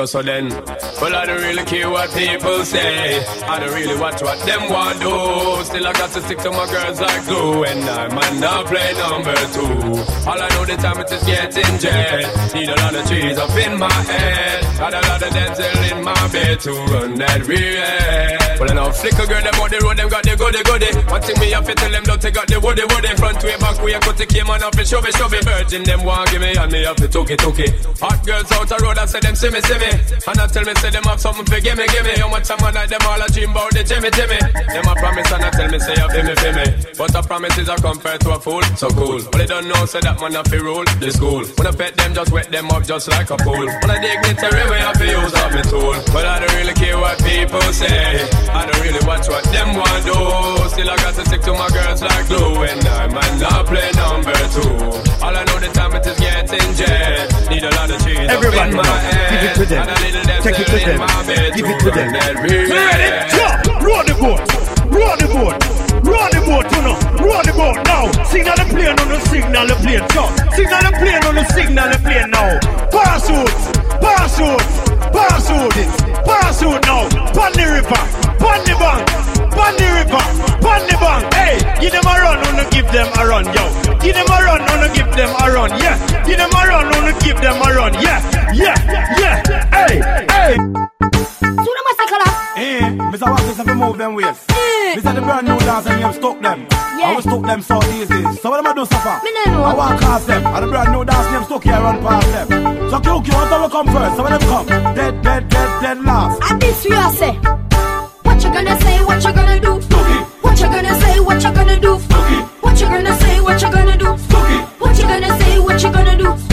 so then. Well, I don't really care what people say. I don't really watch what them want do. Still, I got to stick to my girls like glue. And I might not play number two. All I know the time it is getting jet. Need a lot of trees up in my head. Got a lot of dental in my bed to run that real. Well, I know flicker girl, them on the road, them got the goody goody. One thing me have to tell them, don't take out the woody woody. Front way, back way, cut the came on off and shove it, shove it. Virgin, them want give me, and me have to took it, took it. Hot girls out the road, I say them see me, see me. And I tell me, say them have something for give me, give me. How much time I like them all, I dream about the Jimmy, Jimmy. Them a promise, and I tell me, say you feel me, feel me. But a promise is a compared to a fool, so cool. But they don't know, say that man have to rule the school. When I pet them, just wet them up just like a pool. When I dignitary I have to use up my tool. But I don't really care what people say. I don't really watch what them want do. Still I got to stick to my girls like glue. And I might not play number two. All I know the time it is getting jet. Need a lot of cheese Everybody, up in my head. give it to them. Dance Take it to them. Give it to them. real. Ready? Jump! Roll the boat! Roll the boat! Roll the boat, you know! Roll the boat now! Signal the plane on the signal the plane, jump! Signal the plane on the signal the plane now! Parachute! Parachute! Parachute! Parachute now! Pon the river! Pon the bank! Pon the river! Pon the bank! Hey! Give them a run, wanna give them a run, yo! Give them a run, wanna give them a run, yeah! Give them a run, wanna give them a run, yeah! Yeah! Yeah! Hey! Hey! Tuna masakala. Eh, Mr. Watkins have to move them ways. This is the brand new dance and you have stuck them. I will stuck them so easy. So what am I do, Safa? Me no know. I want cast them. And the brand new dance them stuck here run past them. So QQ, what will come first? So when them come, dead, dead, dead, dead last. And this we are say. What you gonna say? What you gonna do? What you gonna say? What you gonna do? What you gonna say? What you gonna do? What you gonna say? What you gonna do?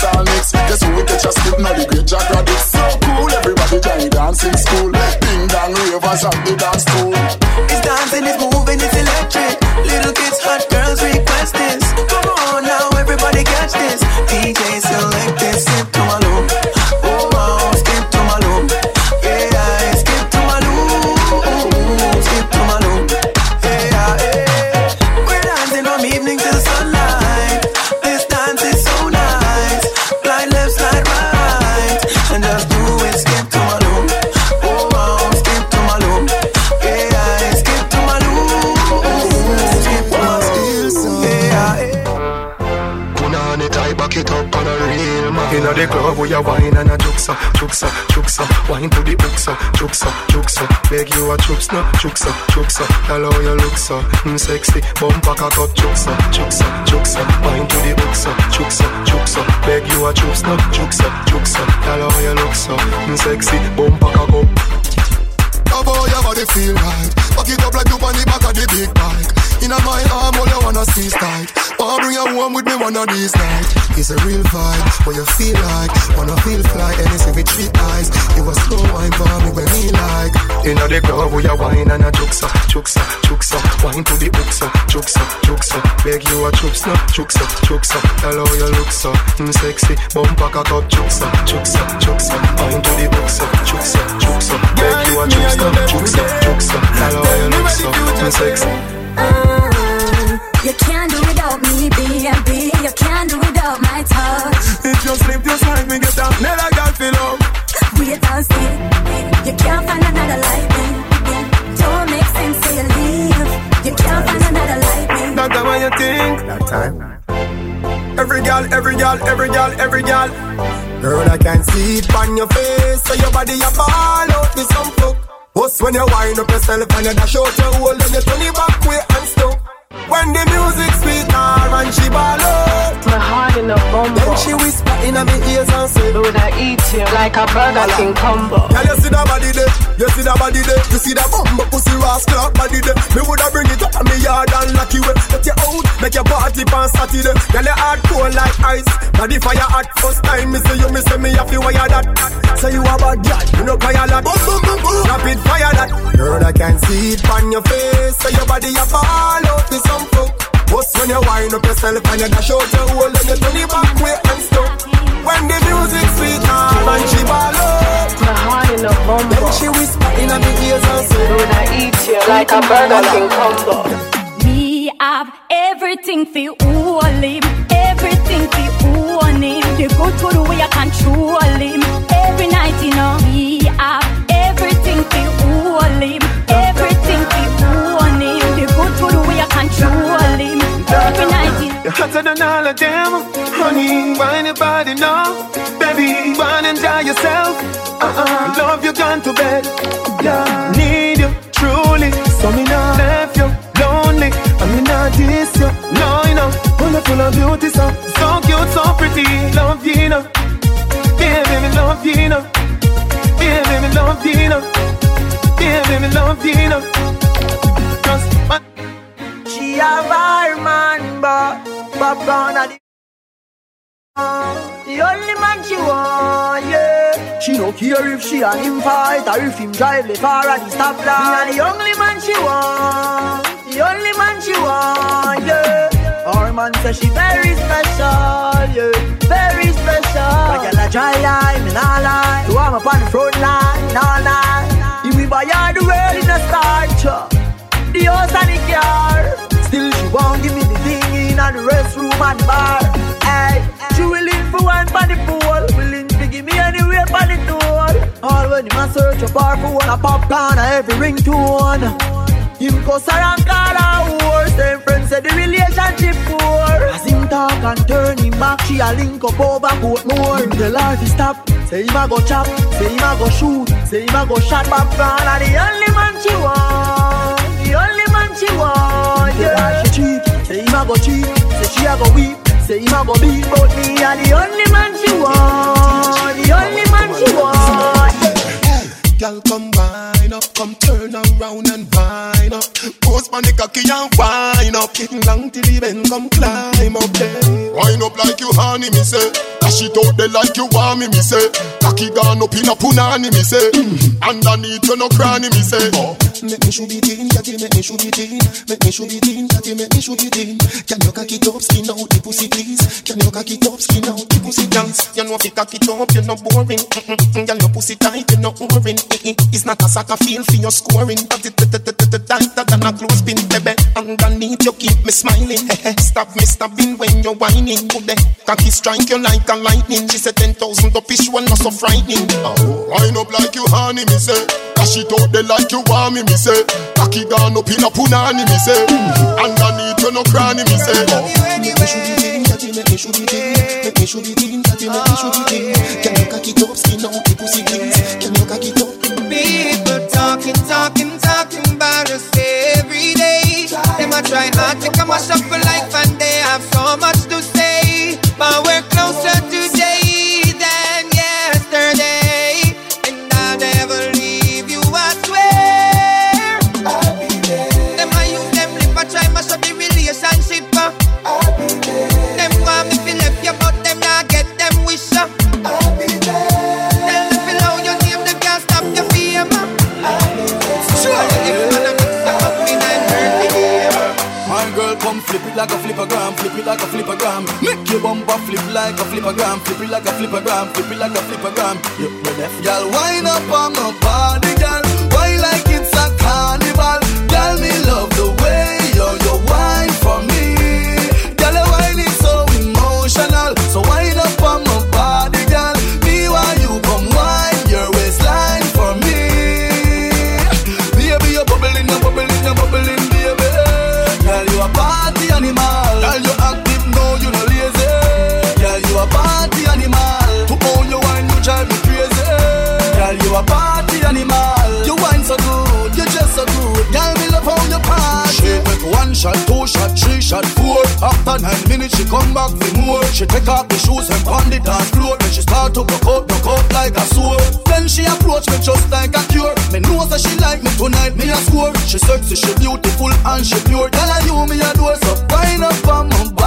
Dance all mix. Guess who we catch a skip now the great Jack Rabbit. So cool, everybody join dancing school. Ding dong ravers at the dance stool. Hooksa, juksa, juksa Beg you a chups no, juksa, juksa Tell how you look so, mm, sexy. Bump Bumper cock up, juksa, juksa, juksa Wine to the hooksa, juksa, juksa Beg you a chups no, juksa, juksa Tell how you look so, mm, sexy. Bumper cock up. Love how your body feel right. Back it up like you on the back of the big bike Inna my arm, all you wanna see is tight. Wanna bring you home with me one of these nights. It's a real vibe, what you feel like. Wanna feel fly, anything with three eyes. You a slow wine for me when me like. Inna the club we a wine and a juksa, juksa, juksa Wine to the hooksa, juksa, juksa Beg you a chups no, juksa, juksa Tell how you look so, mm, sexy. Bumper cock up, juksa, juksa, juksa Wine to the hooksa, juksa, juksa Beg you a chups no, juksa, juksa Tell how you look so, mm, sexy uh, you can't do without me, B&B. You can't do without my touch. If you sleep just like me, get up, never got feel up. We don't see. You can't find another like me. Don't make sense till you leave. You can't find another like me. Not the way you think. That time. Every girl, every girl, every girl, every girl. Girl, I can't see it on your face. So your body, you ball out with some fuck. When you wind up yourself and you dash out your hole and you turn it back way and stuck. When the music sweet her and she ball out. My heart in a bumble. Then she whisper in my ears and say, Would I eat you like a Burger King combo? Girl, you see that body there, you see that body there, you see that bumbo pussy rascal body there. Me woulda bring it up on me yard and lock you up. Let you out, make your party on Saturday. Girl, your heart cold like ice, body fire hot. First time me see you, me say me have to wire that. Say you a bad girl, you know cry a lot. Boom boom boom boom, rapid fire that. Girl, I can see it on your face. So your body a fall out with some fuck. What's when you wind up yourself and you dash out your hole and you turn it back way and stuck. When the music sweet her and she ball out. My heart in a bumble. Then she whisper in my ears and say, Would I eat you like a Burger King combo? We have everything for all him, everything for own him. The good to the way I control him. Every night, you know, we have everything for all him, him. Every night, you know. You're hotter than all of them, honey. Why your body now, baby? Wanna enjoy yourself? Uh-uh. Love you gone to bed. Yeah, need you truly. So me not left you lonely. I mean not this you. No, you know, full full of beauty, so so cute, so pretty. Love you, know. Yeah, baby, love you, know. Yeah, baby, love you, know. Yeah, baby, love you, know. A fireman, but popcorn at the the only man she want, yeah. She no care if she and him fight or if him drive the far at the stoplight. The only man she want, the only man she want, yeah. Our man say she very special, yeah, very special. Like a dry line, me nah lie. So I'm up on the and restroom and bar. Hey, she willing for one for the pool, willing to give me anywhere for the tour. All when him a search up her phone, a popcorn, a every ringtone. Him cuss her and call her whore. Same friends say the relationship poor. As him talk and turn him back, she a link up over Portmore. Him tell her to stop. Say him a go chop, say him a go shoot, say him a go shot popcorn. And the only man she want, the only man she want. Yeah, she cheat, say him a go cheat, she a go weep, say him a go beat. But me a the only man she want, the only man she want. Girl, come wine up, come turn around and wine up. Post on the cocky and wine up. Long till the bend, come climb up there. Wine up like you honey, me say. Dash it out there like you want me, me say. Cocky gone up in a punani, me say. Mm. Underneath you no cranny, me say. Oh, make me shoot it in, catty, make me shoot it in. Make me shoot it in, catty, make me shoot it in. Can you cock it up, skin out the pussy, please? Can you cock it up, skin out the pussy, dance? You know if you cock it up, you're not boring. Mm-mm, Girl, your pussy tight, you're not boring. It's not a soccer field for your scoring, but it tighter than a clothespin, baby. Underneath you keep me smiling. Stop me stabbing when you're whining. Good day, cocky strike you like a lightning. She said ten thousand up fish one not so frightening. Oh, wind up like you honey, me say. Dash it out there like you want me, me say. Cocky gone up in a punani, me say. Underneath you no cranny, me say. Oh, make me shoot it in, make me shoot it in, make me shoot it in, catty, make me shoot it in. Can you cock it up, skin out the pussy, please? Can you cock it up? People talking, talking, talking about us every day. Them a try hard to come up for life and they have so much to say. But we're it like a flippergram. Make your bumper flip like a flippergram, flip it like a flippergram, flip it like a flippergram. You you deaf, girl, wind up on my body, girl. Why like it's a carnival, shot, two shot, three shot, four. After nine minutes, she come back for more. She take off the shoes and pound it dance floor. Then she start to broke out, broke out like a sword. Then she approach me just like a cure. Me know that she like me tonight, me a score. She sexy, she beautiful and she pure. Tell her you me a door, so wind up on my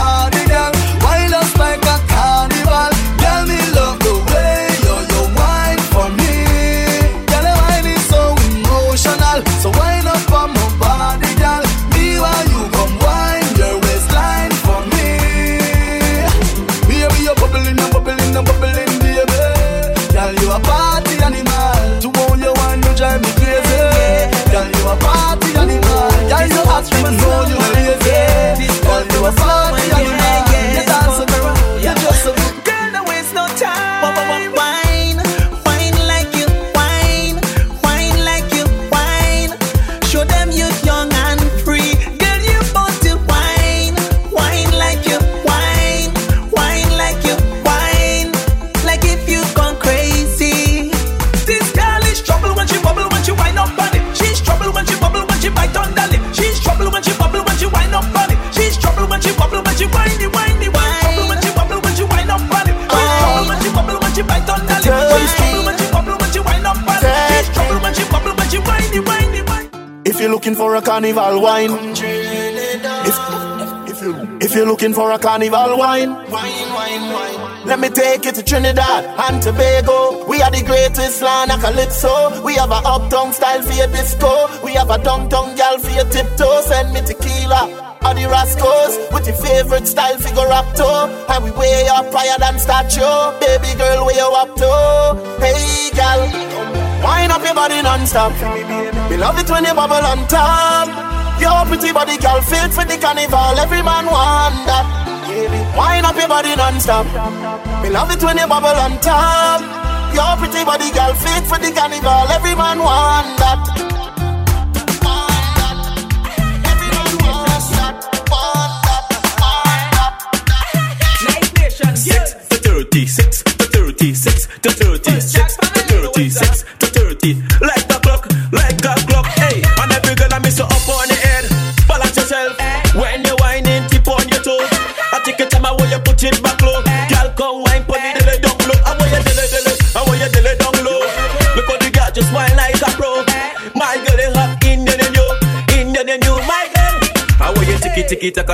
carnival wine, if, if, you, if you're looking for a carnival wine, let me take you to Trinidad and Tobago. We are the greatest land of calypso. We have a uptown style for your disco. We have a downtown gal for your tiptoe. Send me tequila. Or the Rascals with your favorite style figure rapto. And we way up higher than statue. Baby girl, way up to. Hey gal, wind up your body non-stop. Me love it when you bubble on top. Your pretty body girl fit for the carnival. Every man want that. Wind up your body non-stop. Me love it when you bubble on top. Your pretty body girl fit for the carnival. Every man want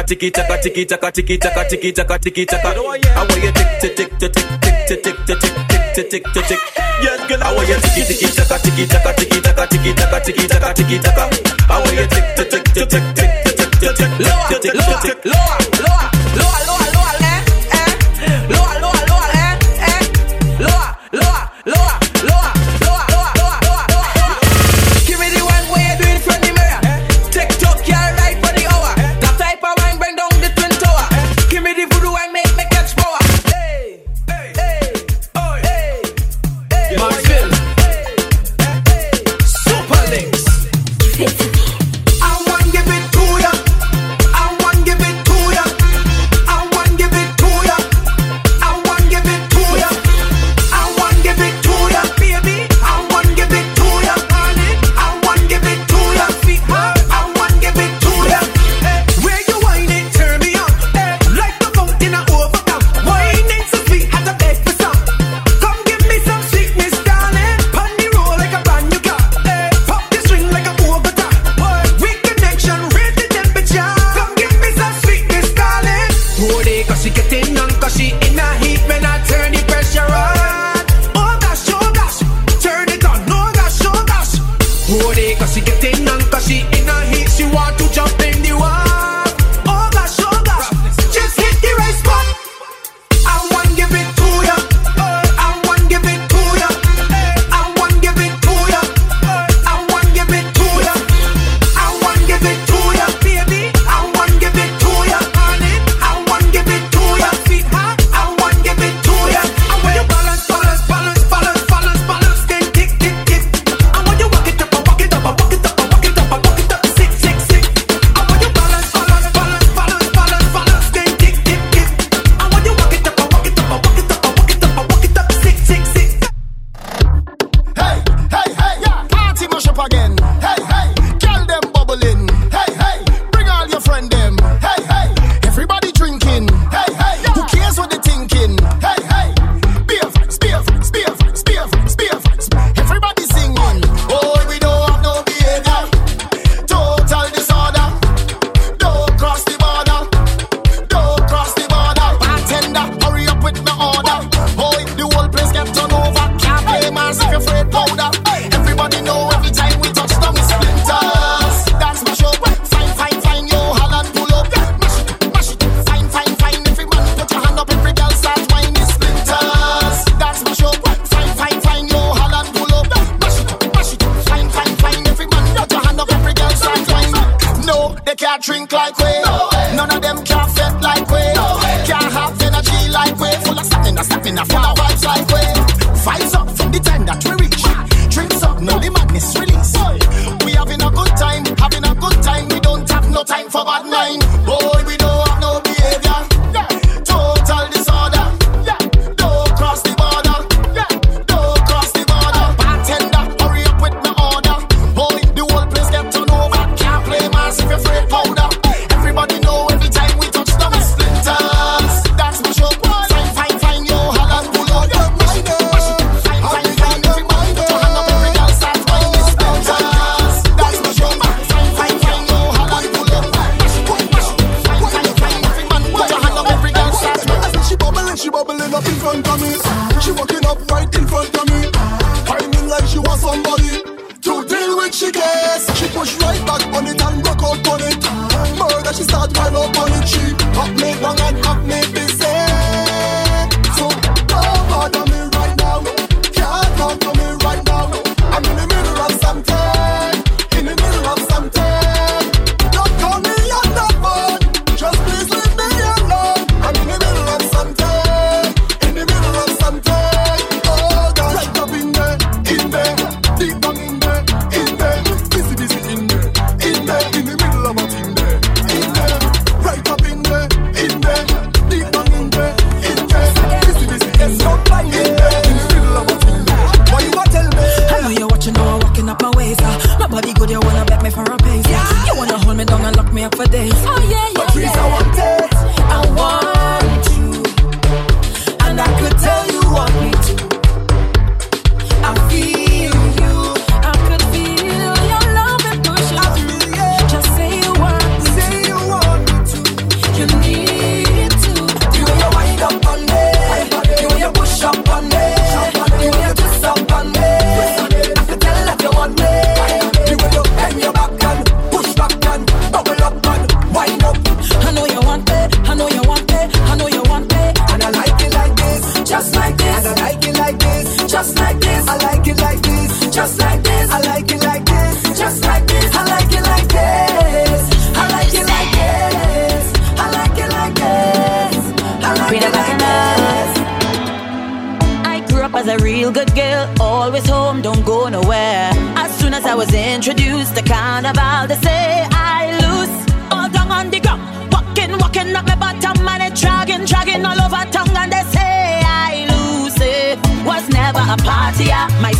tiki taka tiki taka tiki taka tiki taka tiki taka. I want you tick tick tick tick tick tick tick tick tick tick tick tick. Yes, girl, I want you tiki tiki taka tiki taka tiki taka tiki taka tiki taka tiki taka. I want you tick tick tick tick tick tick tick tick tick tick tick tick. lower, lower, lower,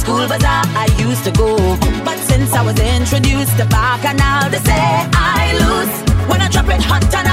Cool bazaar I used to go. But since I was introduced to Bacchanal, they say I lose. When I drop it hot and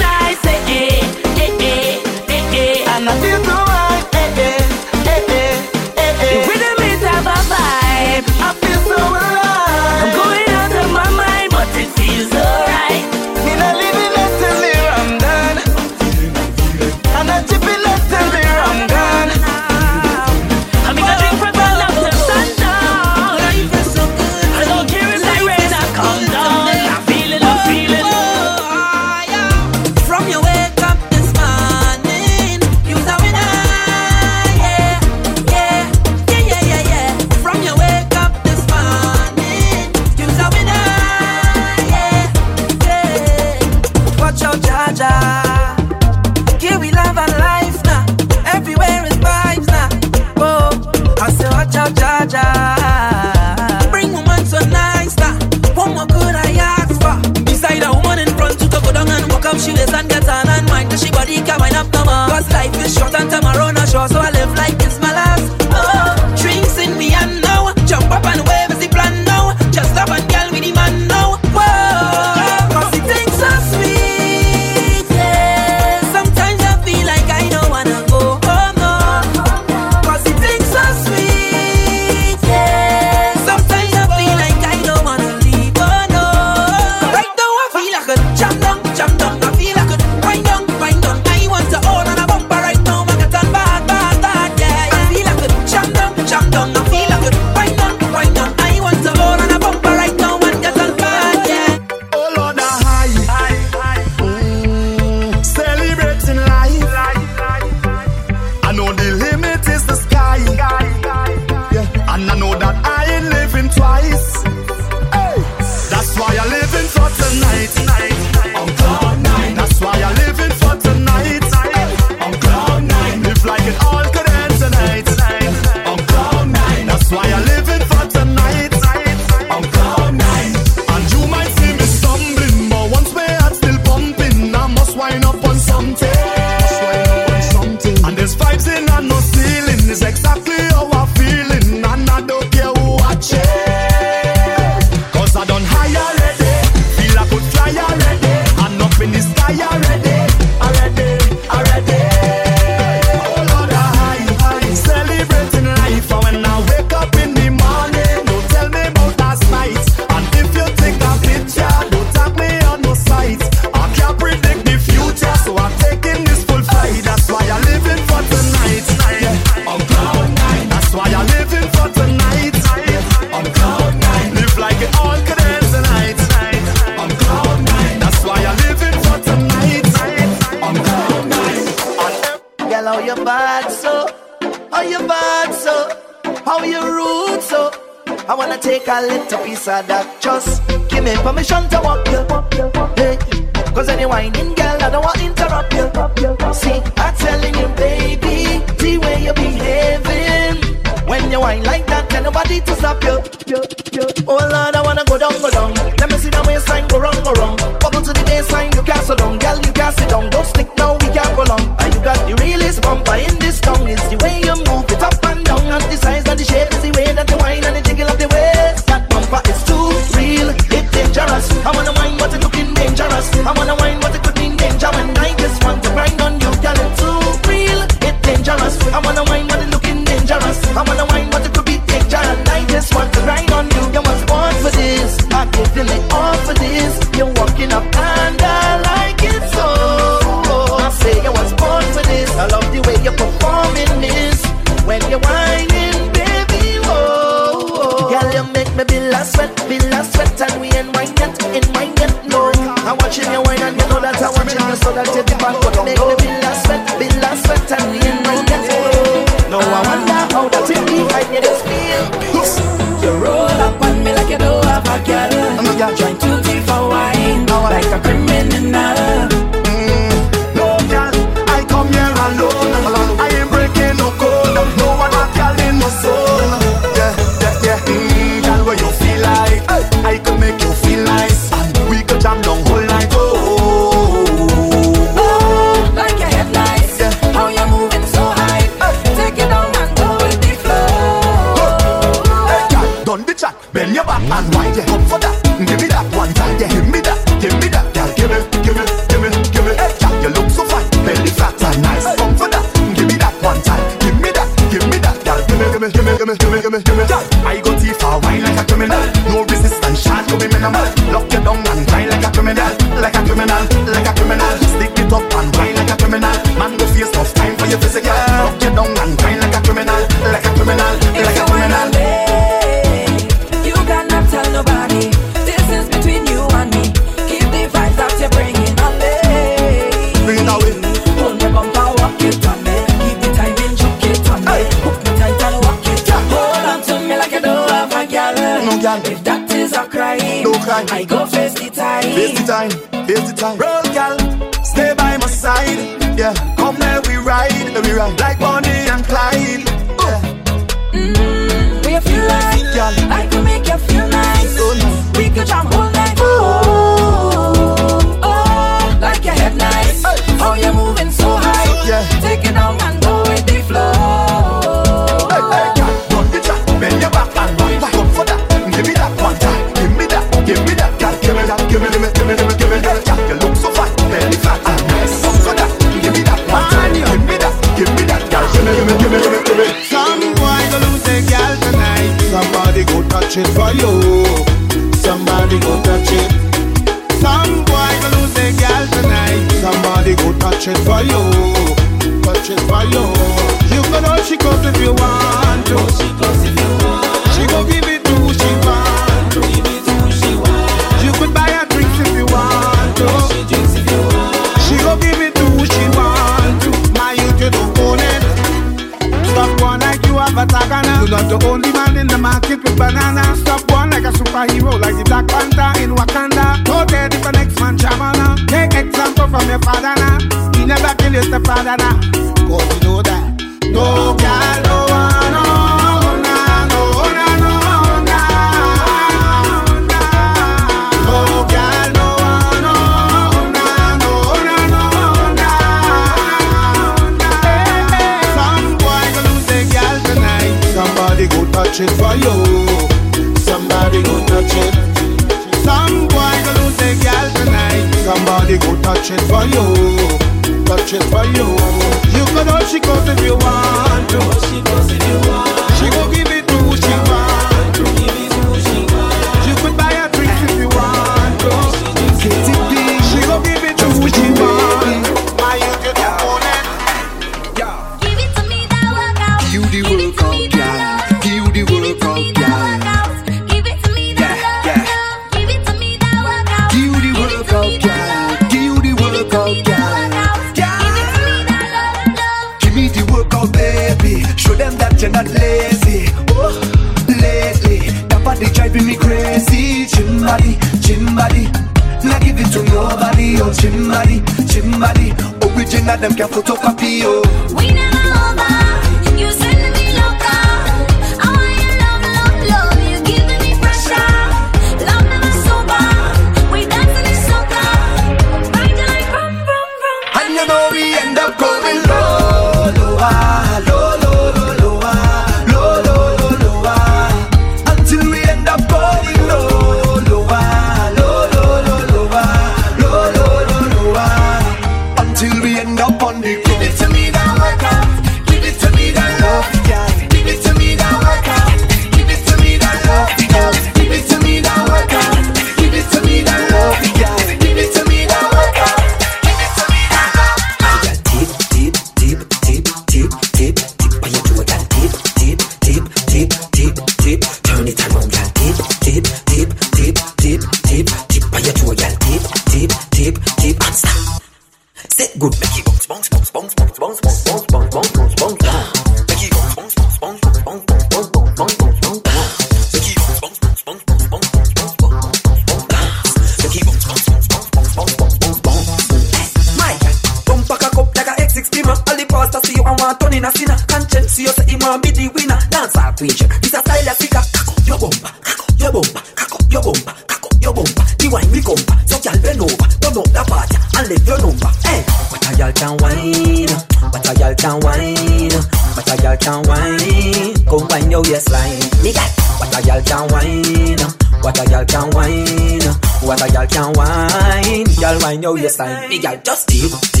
know you're. Big out, just deep.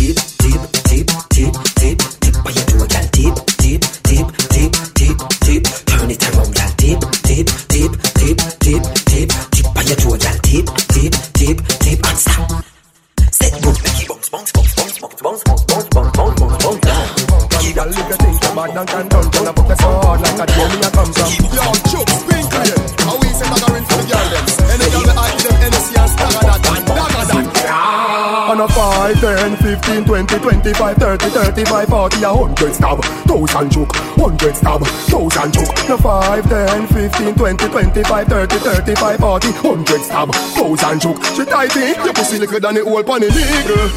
15, 20, 25, 30, 35, 40 A hundred stab, thousand choke Hundred stab, thousand choke. No 5, 10, 15, 20, 25, 30, 35, 40 Hundred stab, thousand choke. She tight in, your pussy liquor than the old pan illegal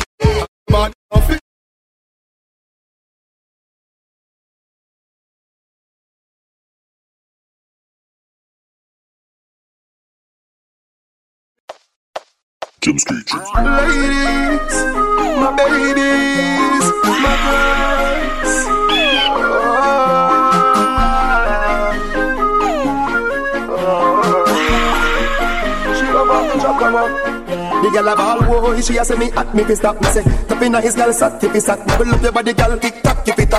Mad, Jim Screech. Ladies, my babies, my girls. Oh. She love the. The girl a ball boy, she a say me at me fi stop me say Top inna his girl sat, tip his sat Bubble up your body girl, tick tock, keep it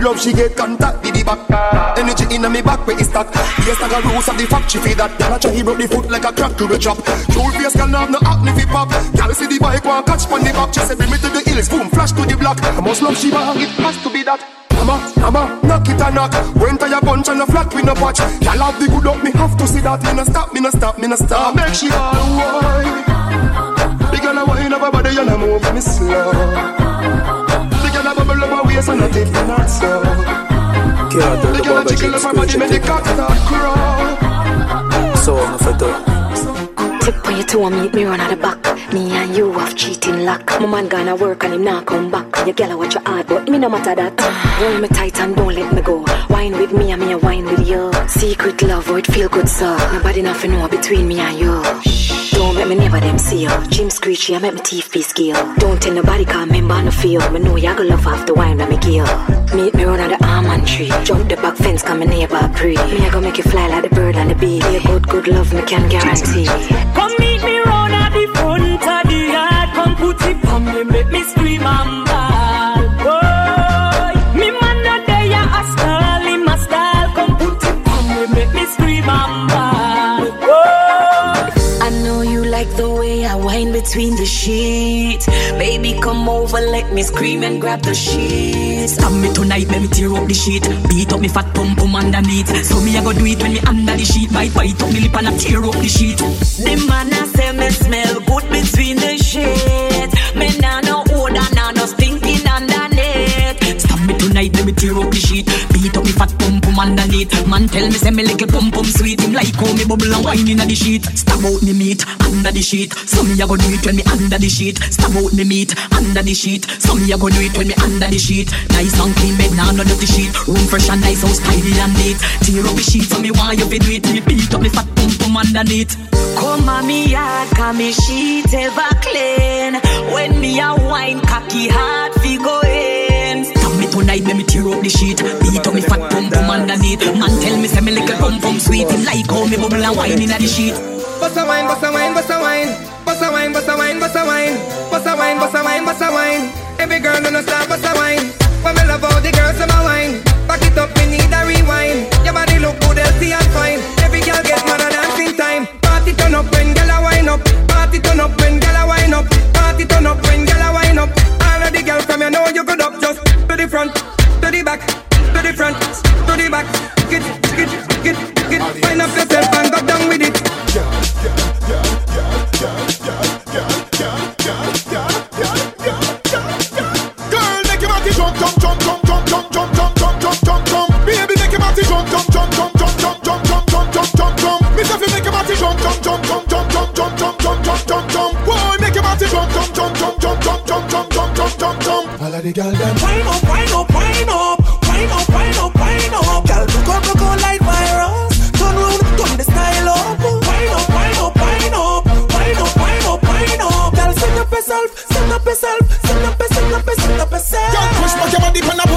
love she get contact, with the back. Energy inna me back where it stack Yes, like a rose of the factory feed that. Girl a try he broke the foot like a crack to a chop. True face girl have no acne fi pop. Girl see the bike want catch pon the back. She say bring me to the hills, boom, flash to the block. I must love she bang, it has to be that. Hammer, hammer, knock it a knock. Went to your bunch and a flat we no watch. Y'all have the good up, me have to see that. Me no stop, me no stop, me no stop. Make she all wine The girl a wine up her body and a move me slow The girl a bubble up her waist and a tip not so The girl a jiggle up body, make the cock start crawl So I'm for do. Tip on your toe and meet me run out the back. Me and you have cheating luck. My man gonna work and him not come back. Your girl watch your hard, but me no matter that. Hold me tight and don't let me go. Wine with me and me a wine with you. Secret love, oh it feel good so. Nobody nothing know between me and you. Don't make me never them see you. Jim screechy, I make my teeth be skill. Don't tell nobody come member no feel. Me know ya go love the wine when me kill. Meet me run on the almond tree. Jump the back fence, come me neighbor pre. Me I go make you fly like the bird and the bee. Be good, good love, me can guarantee. Come meet me round at the front of the yard. Come put it on me, make me scream and between the sheets. Baby, come over, let me scream and grab the sheets. Stab me tonight, let me tear up the sheet. Beat up me fat pum pum underneath. So me I go do it when me under the sheet. Bite bite up me lip and I tear up the sheet. The man I say me smell good between the sheets. Me nah no odor, nah no stinking underneath. Stab me tonight, let me tear up the sheet. Beat up me fat pum pum underneath. Man tell me say me little pum pum sweet. Him like how me bubble and wine inna the sheet. Stab out me meat under the sheet. So me I go do it when me under the sheet. Stab out me meat under the sheet. So me I go do it when me under the sheet. Nice and clean bed, nah no dirty sheet. Room fresh and nice, house tidy and neat. Tear up the sheet, so me want you fi do it. Me beat up me fat pum pum underneath. Come on me yard, come me sheet ever clean. When me a wine, cocky hard fi go in. Tonight, let me tear up the sheet. Beat up me fat pum pum underneath. Man tell me say me little pum pum sweet. Him like how me bubble and wine inna the sheet. Bust a wine, bust a wine, bust a wine. Bust a wine, bust a wine, bust a wine. Bust a wine, bust a wine, bust a wine. Every girl do not stop, bust a wine. When me love all the girls in my wine. Back it up, me need a rewind. Your body look good, healthy and fine. the front, to the back, to the front, to the back. Get, get, get, get. Find up yourself and go down with it. Yeah, yeah, yeah, yeah, yeah, yeah, yeah, yeah, yeah, yeah, yeah, yeah, yeah. Girl, make your body jump, jump, jump, jump, jump, jump, jump, jump, jump, jump, jump, jump. Baby, make your body jump, jump, jump, jump, jump, jump, jump, jump, jump, jump, jump. jump. Me say, make your body jump, jump, jump, jump, jump, jump, jump, jump, jump, jump, jump, jump. inna the gal them. Wine up, wine up, wine up, wine up, wine up, wine up. Gal look up, look up like virus. Turn round, turn the style up. Wine up, wine up, wine up, wine up, wine up, wine up. Gal set up yourself, set up yourself, set up yourself, set up yourself. Yo, push back your body, pan up.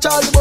Charge.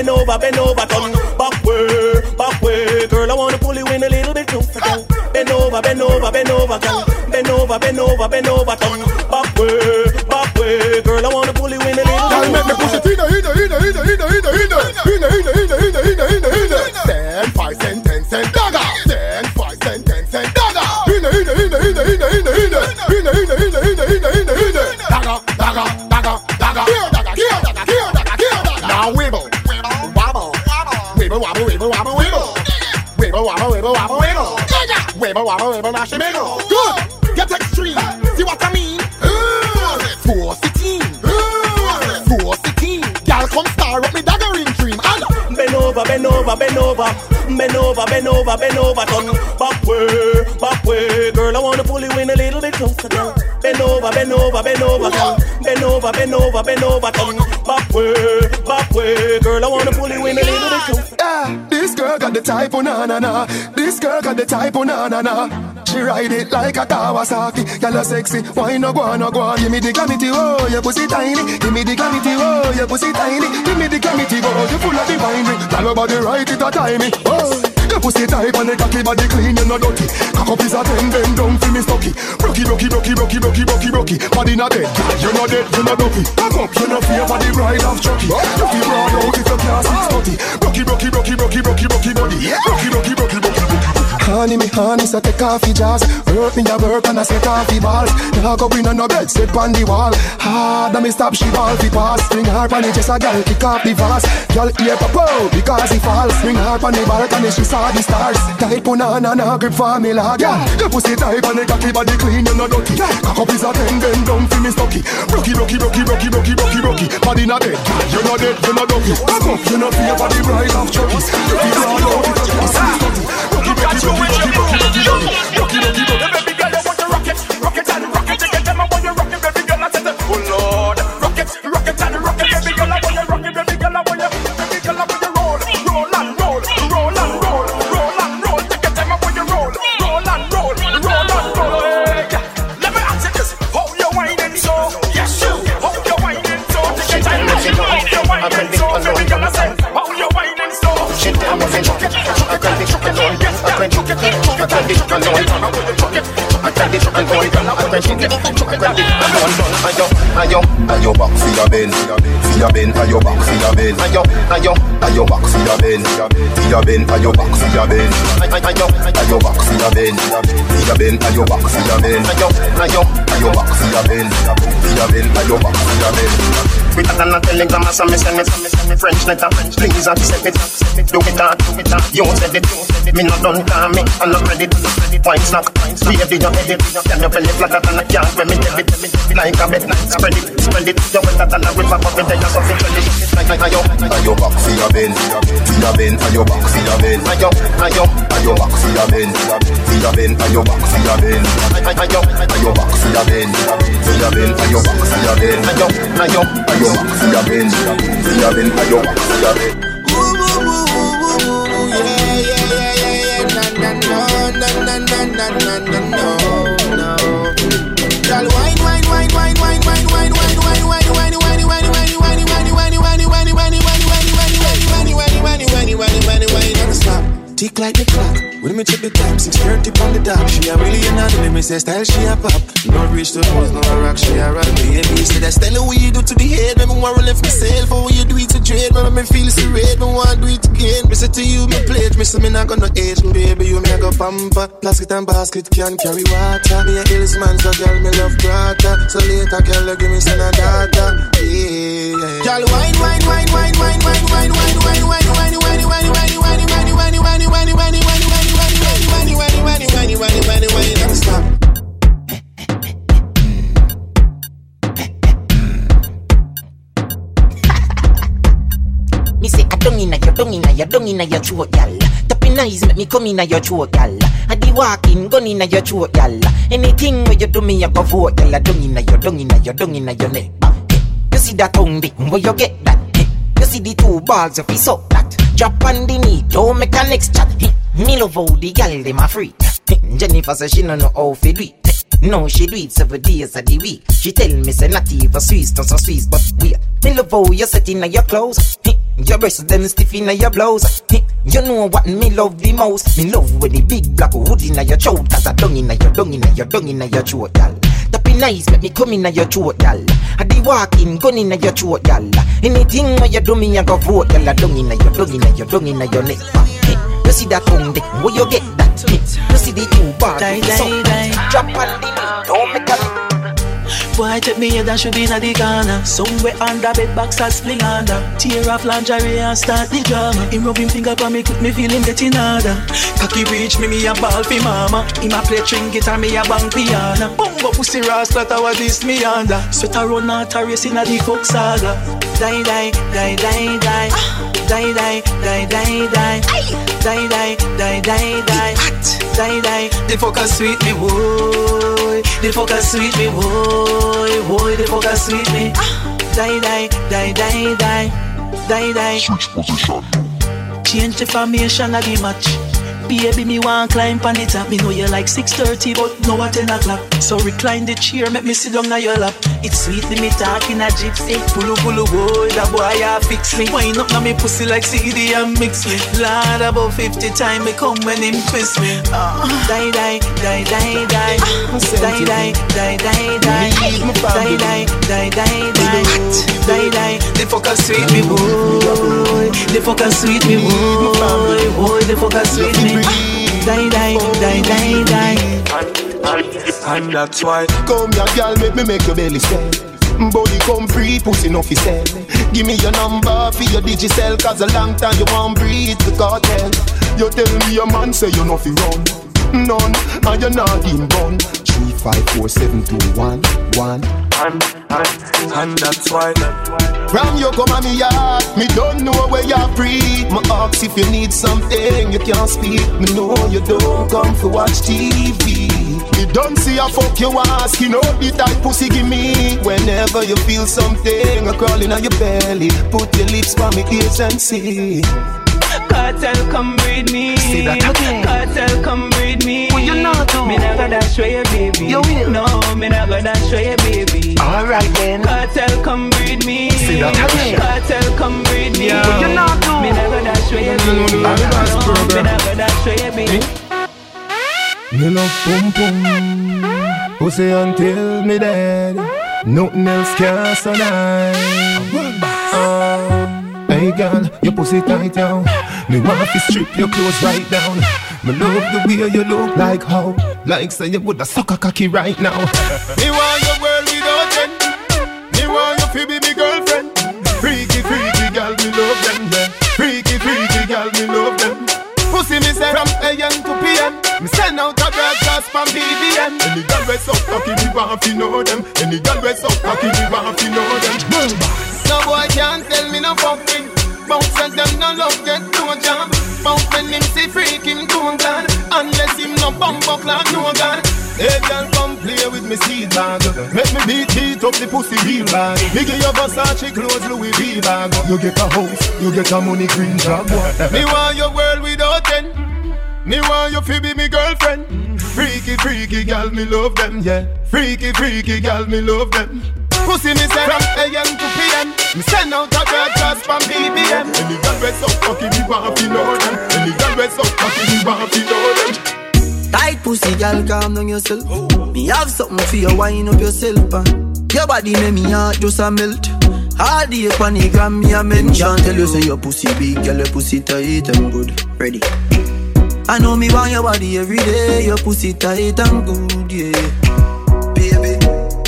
bend over, bend over, turn back way, back way, girl. I wanna pull you in a little bit too. girl. Bend over, bend over, bend over, girl. Bend over, bend over, bend over, turn back way, back way, girl. I wanna pull you in a little. Girl, make me push it in, in, in, in, in, in, in, in, in, in, in, in. hour, even a shimeno. Good. Get extreme. See what I mean? Four sixteen. Four sixteen. Girl, come star up me daggering dream. And bend over, bend over, bend over. Bend over, bend over, bend over, turn back way, back way, girl. I wanna pull you in a little bit closer, girl. Bend over, bend over, bend over, girl. Bend over, bend over, bend over, turn back way. Got the type, oh na na. This girl got the type, oh na na. She ride it like a Kawasaki. Girl, you sexy. Why no go on, no go on? Give me the glamity, oh, your pussy tiny. Give me the glamity, oh, your pussy tiny. Give me the glamity, oh, you full of the winery. Tell your body right, it a timey. Oh, pussy tight and the cocky body clean, you no dirty. Cock up is a ten, bend down for me stocky. Rocky, rocky, rocky, rocky, rocky, rocky, rocky. Body not dead, you no dead, you no dopey. Cock up, you no fear for the bride of Chucky. You broad out if you can't six thirty. Rocky, rocky, rocky, rocky, rocky, rocky body. Honey, me honey, so take off your jaws Hurt me a work and I set off the balls Now go in on no bed, sit on the wall Hard, and me stop, she ball fi pass Swing hard on the chest, a girl kick off the vase Girl ear pop because he falls Swing hard on the balcony, she saw the stars Tight punana, na grip for me lad Yeah, the pussy tight and the cocky body clean, you no dirty Cock up is a ten, bend down fi me stocky Rocky, rocky, rocky, rocky, rocky, rocky, rocky Body not dead, you no dead, you no dopey Cock up, you no fear for the bride of Chucky You feel proud out, it's a class Rocky, rocky, rocky, rocky, rocky, rocky, rocky, rocky, rocky, rocky, it, and now I'm gonna hold you chuck it. I grab it, and now I'm gonna hold you chuck it. I grab it, and now I'm gonna hold you. Ayo, ayo, back for your bend, for your bend, ayo back for your bend. Ayo, ayo, ayo back for your bend, for your bend, ayo back for your bend. Ayo, ayo back for your bend, for your bend, ayo back for your bend. Ayo, ayo, ayo back for your bend for your ben, ayo back for your ben. Quicker than a telegram or some send it French letter, please accept it accept it, Do it hard, do it uh. hard, you said it Me not done call me, I'm not ready Wine snack, baby you head it Can you belly flatter than a can when me tell it Like a bed, spread it, spread it. You wetter than a river, but me tell you something Tell it, like, like, ayo Ayo back for your ben, for your ben, ayo back for your ben. Ayo, ayo, ayo back for your ben, for your ben, ayo back for your ben. Ayo, ayo back for your ben, for your ben, ayo back for your ben. Ayo, ayo, ayo for your ben, for your ben, ayo for your ben. Girl, wine, wine, wine, wine, wine, wine, wine, wine, Tick like the clock. When me check the time, six thirty on the dot. She a really an me say style she a pop. No reach to pose, no rock, she a rock. Baby, say that style what you do to the head. Me want to left myself, for what you do it to trade. Me me feel so red, me want do it again. Me say to you, me pledge, me say me not gonna age. Baby, you me a go pamper. Plastic and basket can carry water. Me a hills man, so girl me love brata. So later, girl, give me some data. Yeah, girl, wine, wine, wine, wine, wine, wine, wine, wine, wine, wine, wine, wine, wine, wine, wine, wine, wine, wine, wine, wine, wine, wine, wine, wine, wine, wine, wine, wine, non-stop. Me say I don't inna your, don't inna your, don't inna your throat, gal. Tapping eyes me come inna your throat, gal. I di walking, gun inna your throat, gal. Anything where you do me, I go vote, gal. I don't inna your, don't inna your, don't inna your neck. You see that tongue, where you get that? You see the two balls, you suck that. Drop on the knee, don't make a next chat. Me love how the gal dem a. Hey, Jennifer say she no know how to do it. No, she do it seven days of the week. She tell me say not even Swiss, not so Swiss, but we. Me love how you set in your clothes. [LAUGHS] Your breasts them stiff in your blouse. [LAUGHS] You know what me love the most. Me love when the big black hood in your throat. Cause I dung in your dung in your dung in your throat, gal. Tapping nice, make me come in your throat, gal. I di walking, gun in your throat, gal. Anything where you do me, I go vote, gal. I dung in your dung in your dung in your neck. You see that tongue dick, where you get that? You see the two bars, so drop on the knee, don't make a Boy, take me head and should be in the corner. Somewhere under bed box and spling under. Tear off lingerie and start the drama. Him rub him finger for me, quick me feel him getting harder. Cocky reach me, me a ball fi mama. Him a play string guitar, me a bang piano. Bumbo pussy rasta, that was this me under. Sweater run out a race in a the folk saga. Die, die, die, die, die. Die, die, die, die, die. Die, die, die, die, die. Die, die. The fucker sweet me, boy. The fucker sweet me, boy. Boy, the fucker sweet me. Ah. Die, die, die, die, die. Die, die. Switch position. change the formation of the match. Baby, me want climb on the top. Me know you like 6.30, but now at 10 o'clock. So recline the chair, make me sit down on your lap. It's sweet, me talking a gypsy. Pulu pulu boy, that boy ya fix me. Wind up now me pussy like CD and mix me. Lord, about 50 times me come when him twist me. Uh, die, die, die, die, die. Die, die, die, die, die. Die, die, die, die, die. Die, die. The fucker sweet me, boy. The fucker sweet me, boy. Boy, the fucker sweet me. Die, die, die, die, die. And that's why. Come here girl make me make your belly swell. Body come free, pussy no fi sell. Give me your number for your digicel Cause a long time you won't breathe the cartel. You tell me your man say you no fi run None, and you're not in bun. Three, five, four, seven, two, one, one. And, and, and that's why. From you come on me yard Me don't know where you breathe My ask if you need something You can't speak. Me know you don't come for watch TV You don't see a fuck you ask You know the type pussy give me. Whenever you feel something A crawling on your belly. Put your lips on me ears and see Kartel, come breed me. Say that again. Kartel, come breed me. What you not do? Me not gonna show you, baby. You will. No, me not gonna show you, baby. Alright then. Kartel, come breed me. Say that again. Kartel, come breed me. What you not do? Me not gonna show you, baby. No, me not gonna show you, baby. Me love pum pum Pussy until me dead Nothing else can survive. Hey girl, your pussy tight down. Me want to strip your clothes right down. Me love the way you look like how Like say you woulda suck a cocky right now. Me want your world without end Me want you to be me girlfriend. Freaky, freaky girl, me love them, yeah. Freaky, freaky girl, me love them Pussy me say from AM to PM Me send out a broadcast from BBM Any girl we suck cocky, me want to know them. Any girl we suck cocky, me want to know them. No boy can't tell me no fucking. Bounce and them no love get no job Bounce when him see freak him too glad Unless him no bump up like no god Hey girl, come play with me seed bag. Make me beat, beat up the pussy real bad. Me give you Versace clothes, Louis V bag. You get a house, you get a money green job Me want your world without end Me want you to be me girlfriend. Freaky, freaky girl, me love them, yeah. Freaky, freaky girl, me love them. Pussy me say from AM to PM Me send out a broadcast from BBM Any girl we suck cocky, me want to know them. Any girl we suck cocky, me want to know them Tight pussy, girl, calm down yourself. Me have something for you, wind up yourself. Uh. Your body make me heart just a melt. All the gram, me a mention. Tell you say your pussy big, girl, your pussy tight and good. Ready? I know me want your body every day. Your pussy tight and good, yeah. Baby,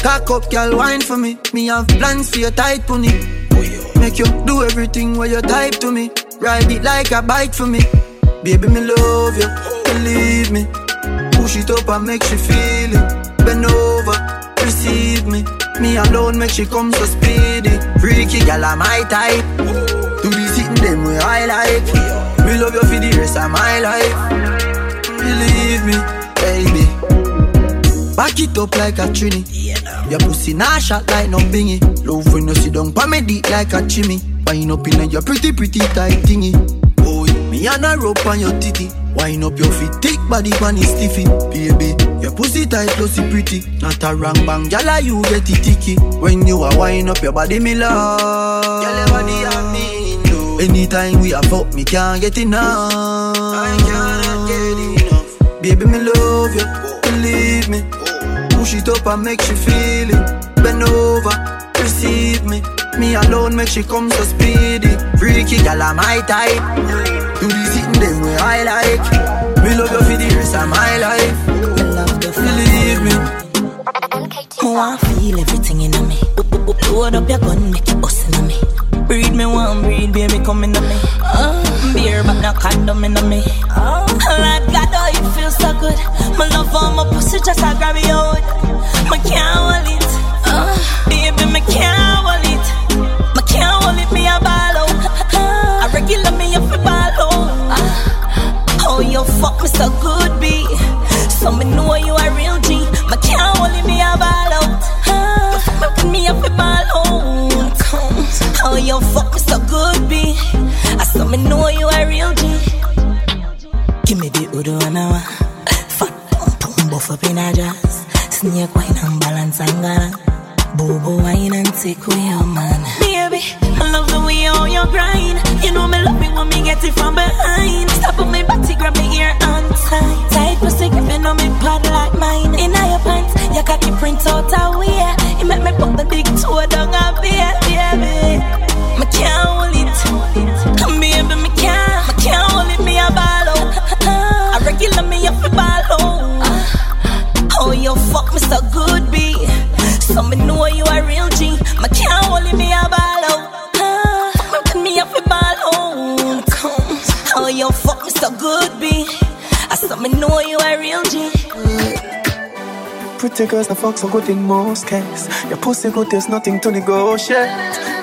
cock up, girl, wine for me. Me have plans for your tight pony. Make you do everything where you type to me. Ride it like a bike for me. Baby, me love you, believe me. Push it up and make she feel it. Bend over, receive me. Me alone make she come so speedy. Freaky gal, I'm my type. Do the sitting them way I like. Me love you for the rest of my life. Believe me, baby. Back it up like a trini. Your pussy nah shot like no bingy. Love when you sit down pa me deep like a chimney. Wind up in your pretty pretty tight thingy. Oh, me and a rope on your titty. Wind up your feet, thick body pan is stiffy. Baby, your pussy tight, pussy pretty. Not a wrong bang, gyal you get it ticky. When you are wind up your body, me love. Gyal body I mean no. Anytime we are fuck, me can't get enough. I cannot get enough. Baby, me love you, believe me. Push it up and make you feel it. Bend over, receive me. Me alone make she come so speedy. Freaky I'm my type. Do the sitting them way I like. Me love you for the rest of my life. You love the Believe me. Oh, I feel everything in me. Load up your gun, make it bust in me. Breed me one, breed, baby, come in me. Uh, beer, but no condom in me. Oh, Lord God, oh, it feels so good. My love for my pussy, just I grab it out. My can't hold it. Mr. Good B. So me know you a real G. My can't hold me a ball out. Huh? Put me up a ball out. How you fuck Mr. Good B? I so me know you a real G. Give me the Udo and I Fat pump pump buff up in a jazz. Snake wine and balance and garage. Boo wine and take with your man. Baby, I love the way how you grind. You know me love it when me get it from behind. Stop on me body, grab me ear on tight. Tight pussy gripping on me pad like mine. In your pants, your cocky print out a way. You make me put the big toe down a beer, baby. Me can't hold it, baby. Me can't, me can't hold it. Me a ball out. A regular me a fi ball out. Oh, you fuck me so good, B. So me know me know you a real G. Pretty girls, the fuck so good in most cases. Your pussy good, there's nothing to negotiate.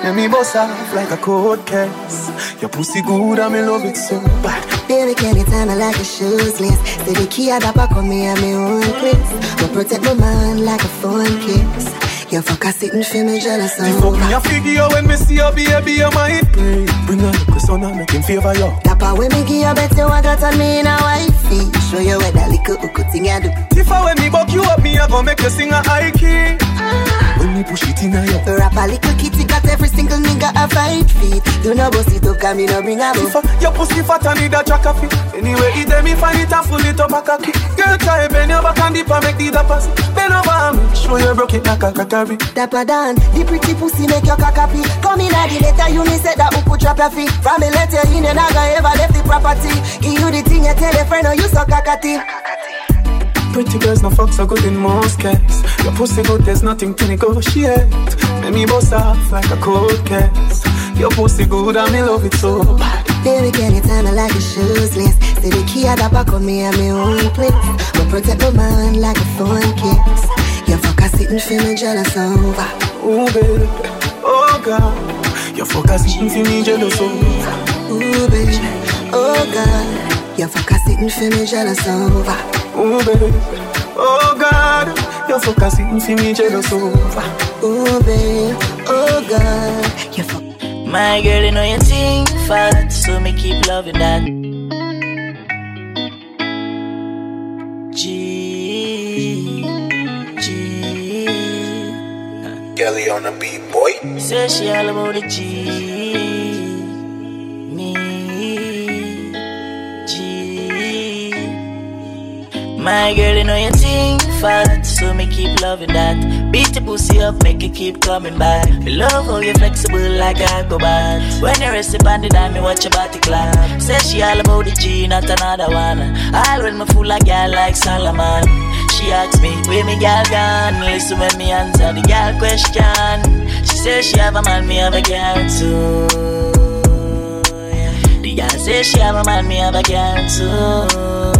Let me boss off like a cold case. Your pussy good, I'm in love it so bad. Baby, can you tell me like a shoes list? Say the key at the back of me and me own place. But protect my man like a phone kiss. You fuck a sitting for me jealous You fuck me a figure when me see your baby, you might pray. Bring a little son and make him favor you. Dapper when me give you bet you want got on me in a wifey. Show you where that little hook thing I do. If I when me buck you up, me I gon' make you sing a high key. When me push it in a you. Rap a little kitty got every single nigga a fight feet. Do not bust it up, me no bring a I, your pussy fat and need a jack of it. Anyway, it me find it and full it up a cocky. Girl, try bend your back and dip and make the dappers. Bend over me, show you broke it like a crackery. Dapper Dan, the pretty pussy make your cock happy. Come in at the letter, you me said that could drop your feet. From me let you in, you not gonna ever left the property. Give you the thing, you tell a friend, oh you so cockatty. Pretty girls, no fuck so good in most cases. Your pussy good, there's nothing to negotiate. Make me bust off like a cold case. Your pussy good, and me love it so bad. Baby, can you me like a shoes list? Say the key at the back of me and me own place. But protect my man like a phone kiss. You fuck a sitting me jealous over. Ooh, baby, oh God. Your fuck sitting me jealous over. Ooh, baby, oh God. You fuck a sitting for me jealous over. Ooh, baby, oh God. Your fuck a sitting for me jealous over. Ooh, baby, oh God. You're fuck. My girl, you know you think fat, so me keep loving that. G, G. Kelly on the beat, boy. Say she all about the G. My girl, you know you think fat, so me keep loving that. Beat the pussy up, make it keep coming back. Me love how you flexible like Aquabat. When you rest upon the dime, me watch your body clap. Say she all about the G, not another one. All when me fool a girl like Solomon. She asks me, where me girl gone? Listen when me answer the girl question. She says she have a man, me have a girl too. The girl say she have a man, me have a girl too.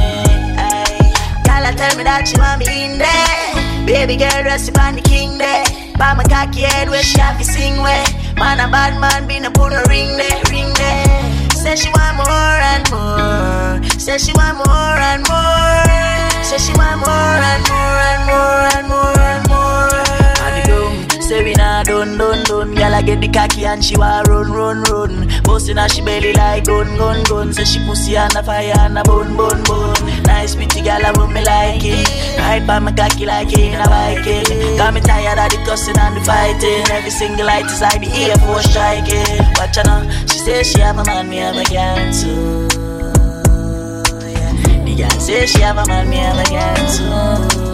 Tell me that she want me in there. Baby girl, rest upon the king there. By my cocky head where she have to sing where. Man, a bad man, be no put a ring there, ring there. Say she want more and more. Say she want more and more. Say she want more and more and more and more and more. The say we nah done, done, done. Girl, I get the cocky and she want run, run, run. Bustin' her she belly like gun, gun, gun. Say she pussy and a fire and a bun, bun, bun. Nice pretty girl, I want me like it. Ride by my cocky like in a Viking. Got me tired of the cussing and the fighting. Every single light is like the Air Force striking. Watch her now, she say she have a man, me have a girl too. Yeah. The girl say she have a man, me have a girl too.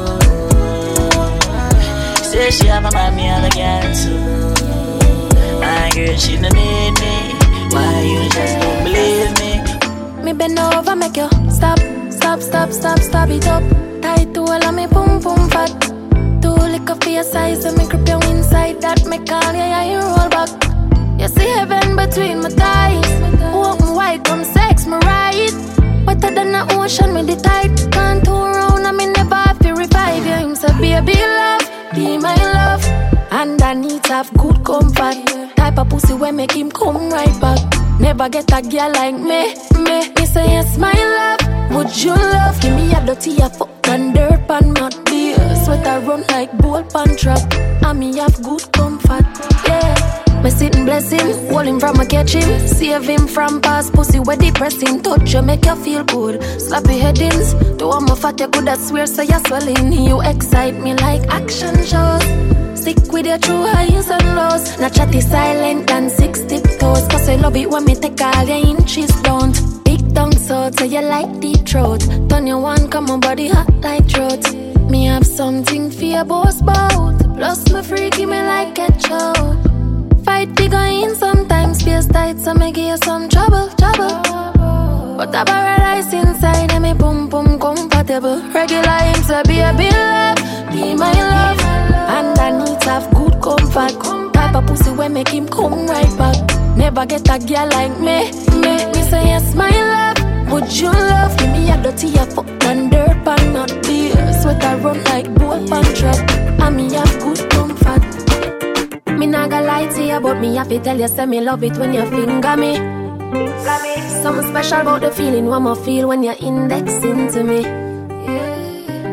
Say she a man, me have a girl too. My girl, she don't need me. Why you just don't believe me? Me bend over, make you stop, stop, stop, stop, stop it up. Tight to all of me, boom, boom, fat. Too liquor for your size, and me grip you inside. That make all yeah, yeah, you roll back. You see heaven between my thighs. Open wide, come sex me right. Wetter than the ocean with the tide. Can't turn around, I have to. Him baby, love, be my love. And I need to have good comfort. Type of pussy where make him come right back. Never get a girl like me, me. Me say yes, my love. Would you love? Give me a dirty a fuck and dirt pan mud be Sweat I run like bull pan trap. And me have good comfort. Me sitting bless him, hold him from a catch him, save him from past pussy where depressing. Touch you make you feel good. Slappy headings, do I'm a fat you could I swear so you're swelling. You excite me like action shows. Stick with your true highs and lows. Not chatty silent and six tiptoes. Cause I love it when me take all your inches down. Big tongue so so you like deep throat. Turn your one, come on body hot like throat. Me have something for your boss bout. Plus my freaky me like a ketchup. Fight bigger in sometimes space tight so me give you some trouble, trouble. But a paradise inside and me boom boom comfortable. Regular him say be a be love, be my love. And I need to have good comfort. Type of pussy where make him come right back. Never get a girl like me, me. Me say yes, my love. Would you love Give me a dirty a fuck and dirt pan not beer. Sweat I run like bull pan trap. I me have. Me nah gonna lie to you, but me to tell you, say me love it when you finger me. Something special about the feeling one more feel when you're indexing to me.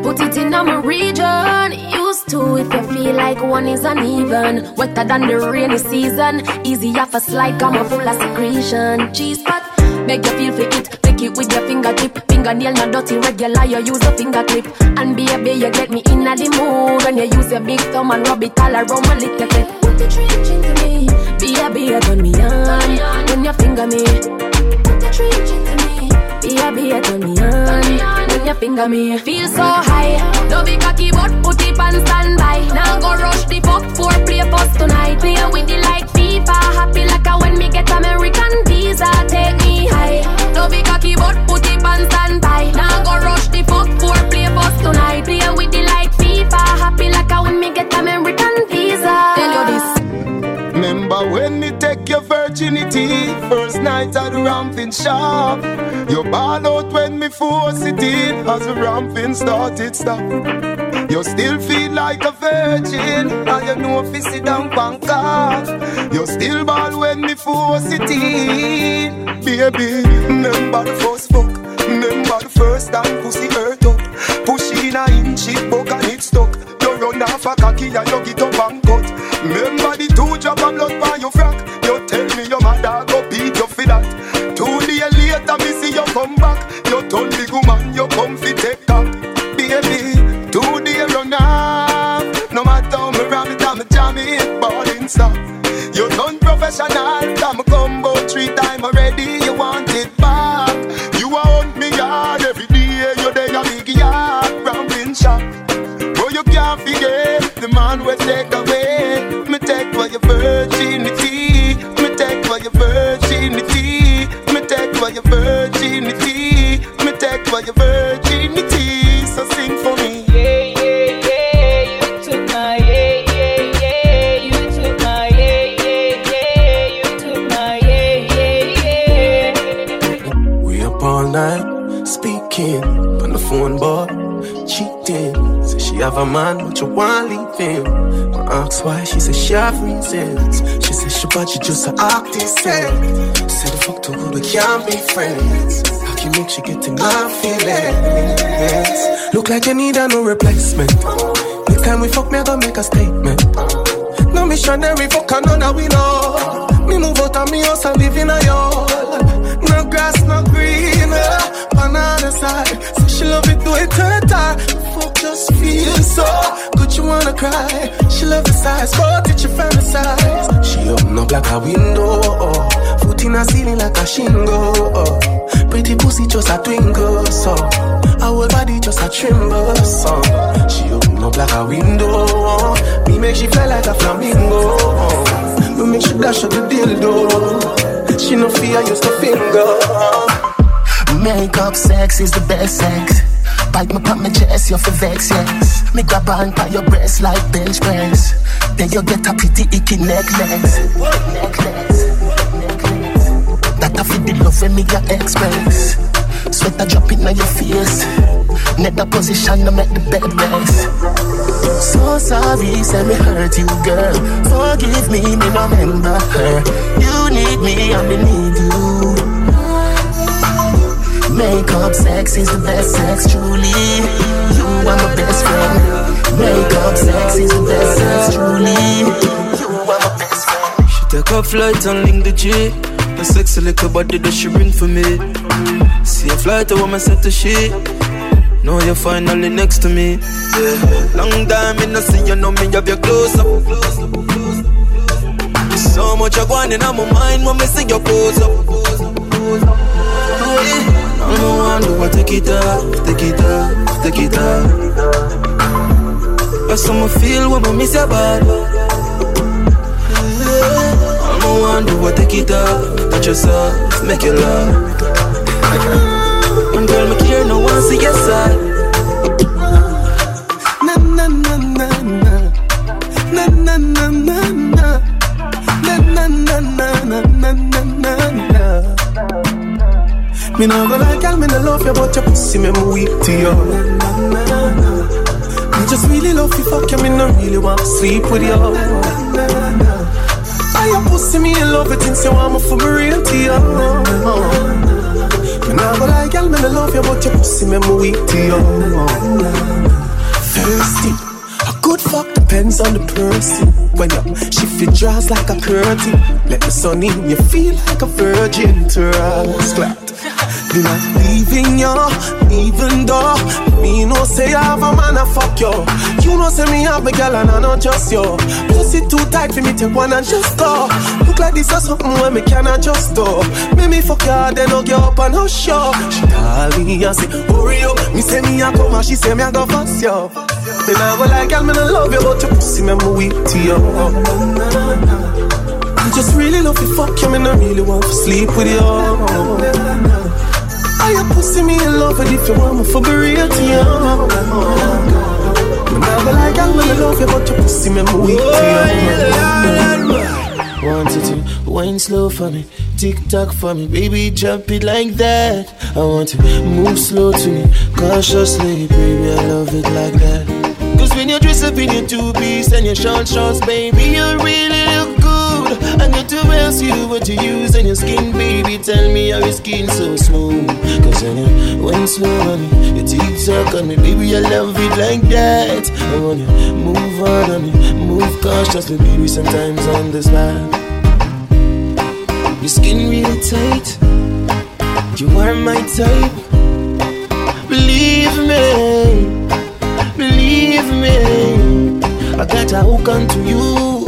Put it in my region. Used to if you feel like one is uneven. Wetter than the rainy season. Easy off a slide, come full of secretion. Cheese pot, make you feel for it. Pick it with your fingertip. Fingernail not dirty, regular, you use a finger clip. And be a baby, you get me in the mood. When you use your big thumb and rub it all around my little clip. Put the trench into me. Baby, turn me on. When you finger me. Put the trench into me. Baby, turn me on. When you finger me. Feel so high. Don't be cocky, but put it on standby. Now go rush the fuck for play first tonight. Play with the like FIFA. Happy like a when me get American visa. Take me high. Be cocky, but put it on standby. Now go rush the fuck for play first tonight. Play with the like FIFA. Happy like a when me get American visa. Tell you this. Remember when me take your virginity First night at the ramping shop. You ball out when me force it in. As the ramping started stop. You still feel like a virgin. And you know if you sit down bank off You still ball when me force it in. Baby, remember the first fuck Remember the first time pussy hurt up. Push in a inch it bug and it stuck. You run off a cocky and you get up and cut. Remember the two drop of blood by your frack come back. You turn big woman you come fi take cock Baby, two days run off. No matter how me ram it and me jam it Ballin' stop You done professional Time come about three time already You want it back. You a hunt me yard every day You there a big yard Rambling shop. Oh, you can't forget the man will take away. Speaking on the phone, boy, cheating. Say she have a man, but you want leave him. I ask why, she say she have reasons. She say she but she just a artist. Say the fuck to who we can't be friends. How can make she get in my feelings? Look like you need a no replacement. Next time we fuck, me I gonna make a statement. No missionary fuck and none of we know. Me move out of me house and live in a yard. No grass, no green, uh, banana side. So she love it, her time. Fuck just feel so good, you wanna cry. She love the size, but it you fantasize. She open up like a window, oh. foot in a ceiling like a shingle. Oh. Pretty pussy just a twinkle, so our body just a tremble, so she open up like a window. Oh. Me make she fly like a flamingo. Oh. Me make she dash out the dildo. She no fear, use the finger. Makeup sex is the best sex. Bite me pop my chest, you for vex, yes. Me grab on by your breast like bench press. Then you get a pretty icky necklace. Necklace. Necklace. That I feel the love when me your express. Sweat a drop in your face. Net the position to make the bed rest. So sorry, say me hurt you, girl. Forgive me, me remember her. You need me, and me need you. Makeup sex is the best sex, truly. You are my best friend. Makeup sex is the best sex, truly. You are my best friend. She take a flight and link the G. The sexy little body that she bring for me. See a flight, a woman set to she. Now you're finally next to me. Yeah. Long time in the see you know me have you close up. So much you're going in my mind when me see you pose up. Yeah. I'm the one will take it off, take it off, take it. That's how I feel when I miss your body. One who will take it off, touch yourself, make you love. When girl see your side. Na na na na na na na na na na na na na na na na na Me no go like girl, me no love you, but your pussy me me weak to you. Me just really love you, fuck you, me no really want to sleep with you. I your pussy me in love with since you want me for me real to you. No go like girl, me no love you, but your pussy me weak to you. Thirsty. A good fuck depends on the person. When you shift your draws like a curtain, let the sun in, you feel like a virgin to us. Glad. Me not leaving you, even though me no say I have a man a fuck you. You know say me have a girl and I not just you. Pussy too tight for me take one and just go. Look like this or something where me can adjust to. Me me fuck you, then I'll get up and hush you. She call me and say hurry up. Me say me a come and she say me a go fast you. Me nah go like girl, me no love you, but your pussy me me weak to you. I just really love you, fuck you, me no really want to sleep with you. I your pussy me in love with if you want me for be real to you. Nah go like girl, me no love you, but your pussy me me weak to you. I want you to wine slow for me, tick tock for me, baby, jump it like that. I want to move slow to me, cautiously, baby, I love it like that. Cause when you dress up in your two piece and your short shorts, baby, you really look good. I got to ask you what you use on your skin, baby. Tell me how your skin so smooth. Cause when you went slow on me, your teeth suck on me, baby, I love it like that. I want you move on on me, move cautiously, baby, sometimes on this spot. Your skin really tight, you are my type. Believe me, believe me. I got a hook onto you.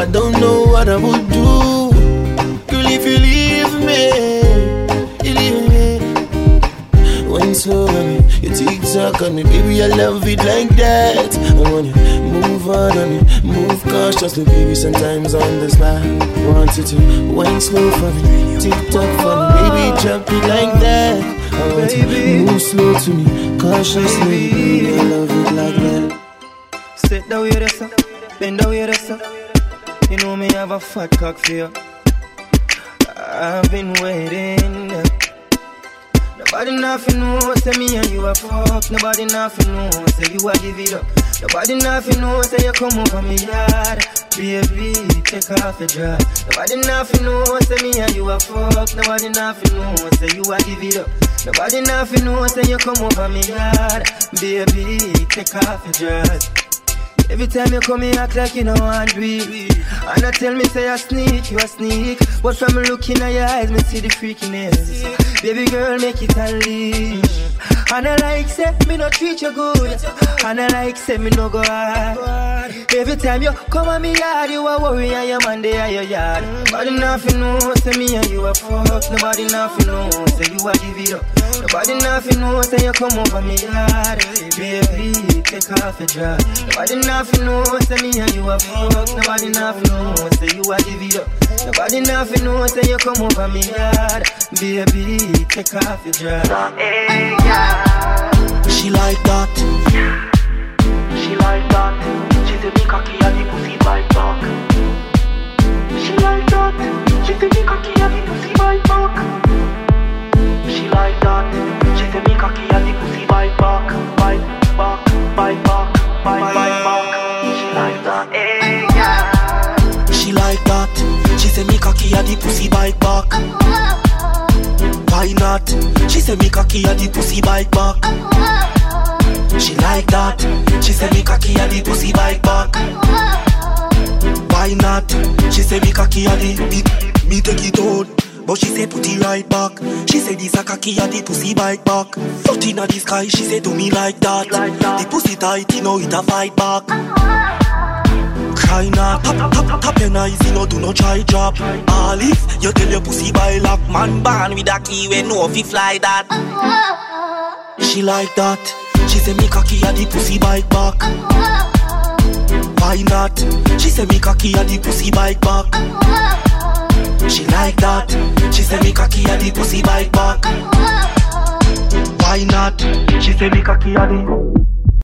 I don't know what I would do. Girl, if you leave me, you leave me. When slow on me, your teeth suck on me, baby, I love it like that. I want you move on on me, move cautiously, baby, sometimes on the spot. Want you to wine slow for me, tick tock for me, baby, jump it like that. I want you to move slow to me, cautiously, baby, I love it like that. Sit down here, sir. Bend down here, sir. You know me have a fat cock for you. I've been waiting. Nobody nothing know, say me and you a fuck. Nobody nothing know, say you a give it up. Nobody nothing know, say you come over me yard. Baby, take off your dress. Nobody nothing know, say me and you a fuck. Nobody nothing know, say you a give it up. Nobody nothing know, say you come over me yard. Baby, take off your dress. Every time you come, you act like you know do it. And I tell me say I sneak, you a sneak. But from looking at your eyes, me see the freakiness. Baby girl, make it unleash. And I like say me no treat you good. And I like say me no go hard. Every time you come on me yard, you a worry and your man there your yard. Nobody nothing know, say me and you a fuck. Nobody nothing know, say you a give it up. Nobody nothing know, say you come over me yard. Baby, take off your dress. Nobody nothing know, say me and you a fuck. Nobody nothing know, say you a give it up. Nobody nothing know, say you come over me yard. Baby, take off your dress. Hey, yeah. She like that She like that She's a big cocky and pussy like back She like that She's a big cocky and pussy like back She like that She's a big cocky and pussy like back Bite back, bite back, bite bite back She like that Hey yeah She like that She's a big cocky and pussy like back Why not? She say me cocky a the pussy bike back. She like that. She say me cocky a the pussy bike back. Why not? She say me cocky a the me, me take it out. But she say put it right back. She say this a cocky a the pussy bike back. Foot inna the sky, she say to me like that. The pussy tight, you know it a fight back. Cry not, tap tap tap your eyes, you know do no try drop. All if you tell your pussy by lock, man born with a key when no fi fly that. She like that. She say me cocky a the pussy bike back. Why not? She say me cocky a the pussy bike back. She like that. She say me cocky a the pussy bike back. Why not? She say me cocky a the